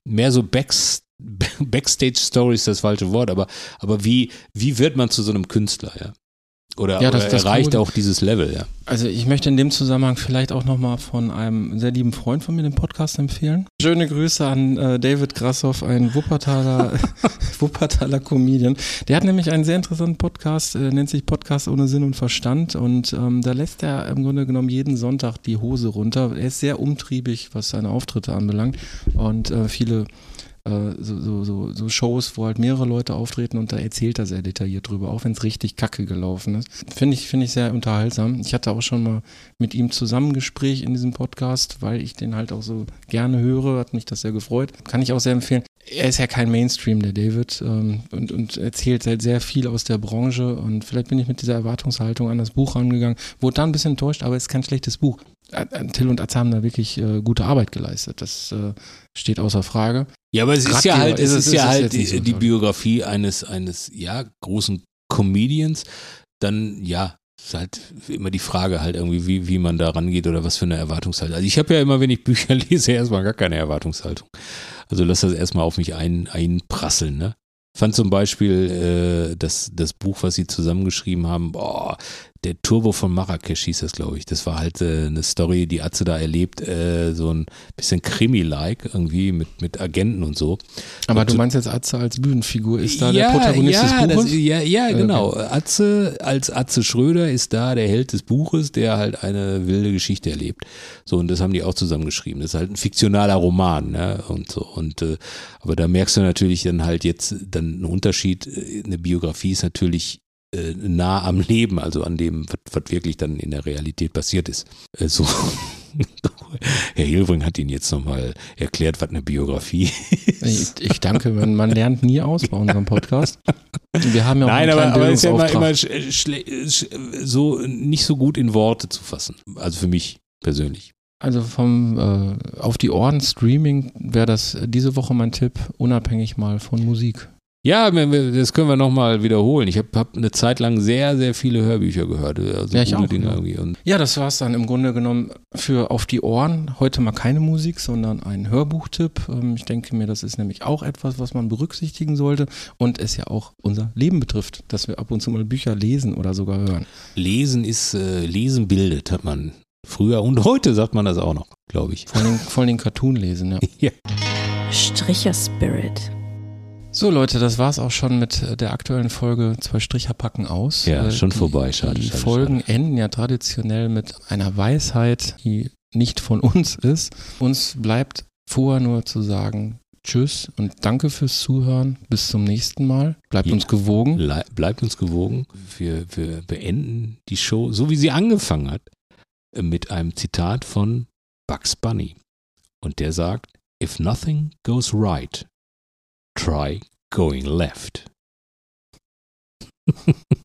mehr so Backs, Backstage-Story ist das falsche Wort, aber, aber wie, wie wird man zu so einem Künstler, ja? Oder, Ja, das- oder das erreicht auch dieses Level, ja. Also ich möchte in dem Zusammenhang vielleicht auch nochmal von einem sehr lieben Freund von mir den Podcast empfehlen. Schöne Grüße an äh, David Grassoff, ein Wuppertaler, Wuppertaler Comedian. Der hat nämlich einen sehr interessanten Podcast, äh, nennt sich Podcast ohne Sinn und Verstand und ähm, da lässt er im Grunde genommen jeden Sonntag die Hose runter. Er ist sehr umtriebig, was seine Auftritte anbelangt und äh, viele so, so, so, so Shows, wo halt mehrere Leute auftreten und da erzählt er sehr detailliert drüber, auch wenn es richtig kacke gelaufen ist. Finde ich, finde ich sehr unterhaltsam. Ich hatte auch schon mal mit ihm zusammen Gespräch in diesem Podcast, weil ich den halt auch so gerne höre, hat mich das sehr gefreut. Kann ich auch sehr empfehlen. Er ist ja kein Mainstream, der David, ähm, und, und erzählt halt sehr viel aus der Branche und vielleicht bin ich mit dieser Erwartungshaltung an das Buch rangegangen, wurde da ein bisschen enttäuscht, aber es ist kein schlechtes Buch. Äh, äh, Till und Atze haben da wirklich äh, gute Arbeit geleistet. Das äh, steht außer Frage. Ja, aber es ist ja halt, es ist ja halt die, so die. Biografie eines, eines, ja, großen Comedians. Dann, ja, ist halt immer die Frage halt irgendwie, wie, wie man da rangeht oder was für eine Erwartungshaltung. Also ich habe ja immer, wenn ich Bücher lese, erstmal gar keine Erwartungshaltung. Also lass das erstmal auf mich ein, einprasseln, ne? Fand zum Beispiel äh, das, das Buch, was sie zusammengeschrieben haben, boah, der Turbo von Marrakesch hieß das, glaube ich. Das war halt äh, eine Story, die Atze da erlebt, äh, so ein bisschen Krimi-like irgendwie mit, mit Agenten und so. Aber Und du meinst jetzt Atze als Bühnenfigur, ist da der Protagonist ja, des Buches? Das, ja, ja, Okay. genau. Atze, als Atze Schröder ist da der Held des Buches, der halt eine wilde Geschichte erlebt. So, und das haben die auch zusammengeschrieben. Das ist halt ein fiktionaler Roman, ne? Und so. Und äh, aber da merkst du natürlich dann halt jetzt dann einen Unterschied. Äh, Eine Biografie ist natürlich äh, nah am Leben, also an dem, was, was wirklich dann in der Realität passiert ist. Äh, so. Herr Hilbring hat Ihnen jetzt nochmal erklärt, was eine Biografie Ich, ich danke, man, lernt nie aus bei unserem Podcast. Wir haben ja auch Nein, aber, aber es ist ja immer, immer schle- schle- so nicht so gut in Worte zu fassen. Also für mich persönlich. Also vom äh, auf die Ohren Streaming wäre das diese Woche mein Tipp, unabhängig mal von Musik. Ja, das können wir nochmal wiederholen. Ich habe hab eine Zeit lang sehr, sehr viele Hörbücher gehört. Also Ja, ich auch, Dinge ja. irgendwie. Und Ja, das war's dann im Grunde genommen für auf die Ohren. Heute mal keine Musik, sondern ein Hörbuchtipp. Ähm, Ich denke mir, das ist nämlich auch etwas, was man berücksichtigen sollte und es ja auch unser Leben betrifft, dass wir ab und zu mal Bücher lesen oder sogar hören. Lesen ist, äh, Lesen bildet, hat man früher und heute sagt man das auch noch, glaube ich. Vor allem, vor allem Cartoon lesen, ja. Ja. Stricher Spirit. So Leute, das war's auch schon mit äh, der aktuellen Folge Zwei Stricher packen aus. Ja, Äh, schon die, vorbei. Schade, Die schade, Folgen enden ja traditionell mit einer Weisheit, die nicht von uns ist. Uns bleibt vorher nur zu sagen Tschüss und danke fürs Zuhören. Bis zum nächsten Mal. Bleibt Ja. uns gewogen. Le bleibt uns gewogen. Wir, wir beenden die Show, so wie sie angefangen hat, mit einem Zitat von Bugs Bunny. Und der sagt, If nothing goes right, try going left.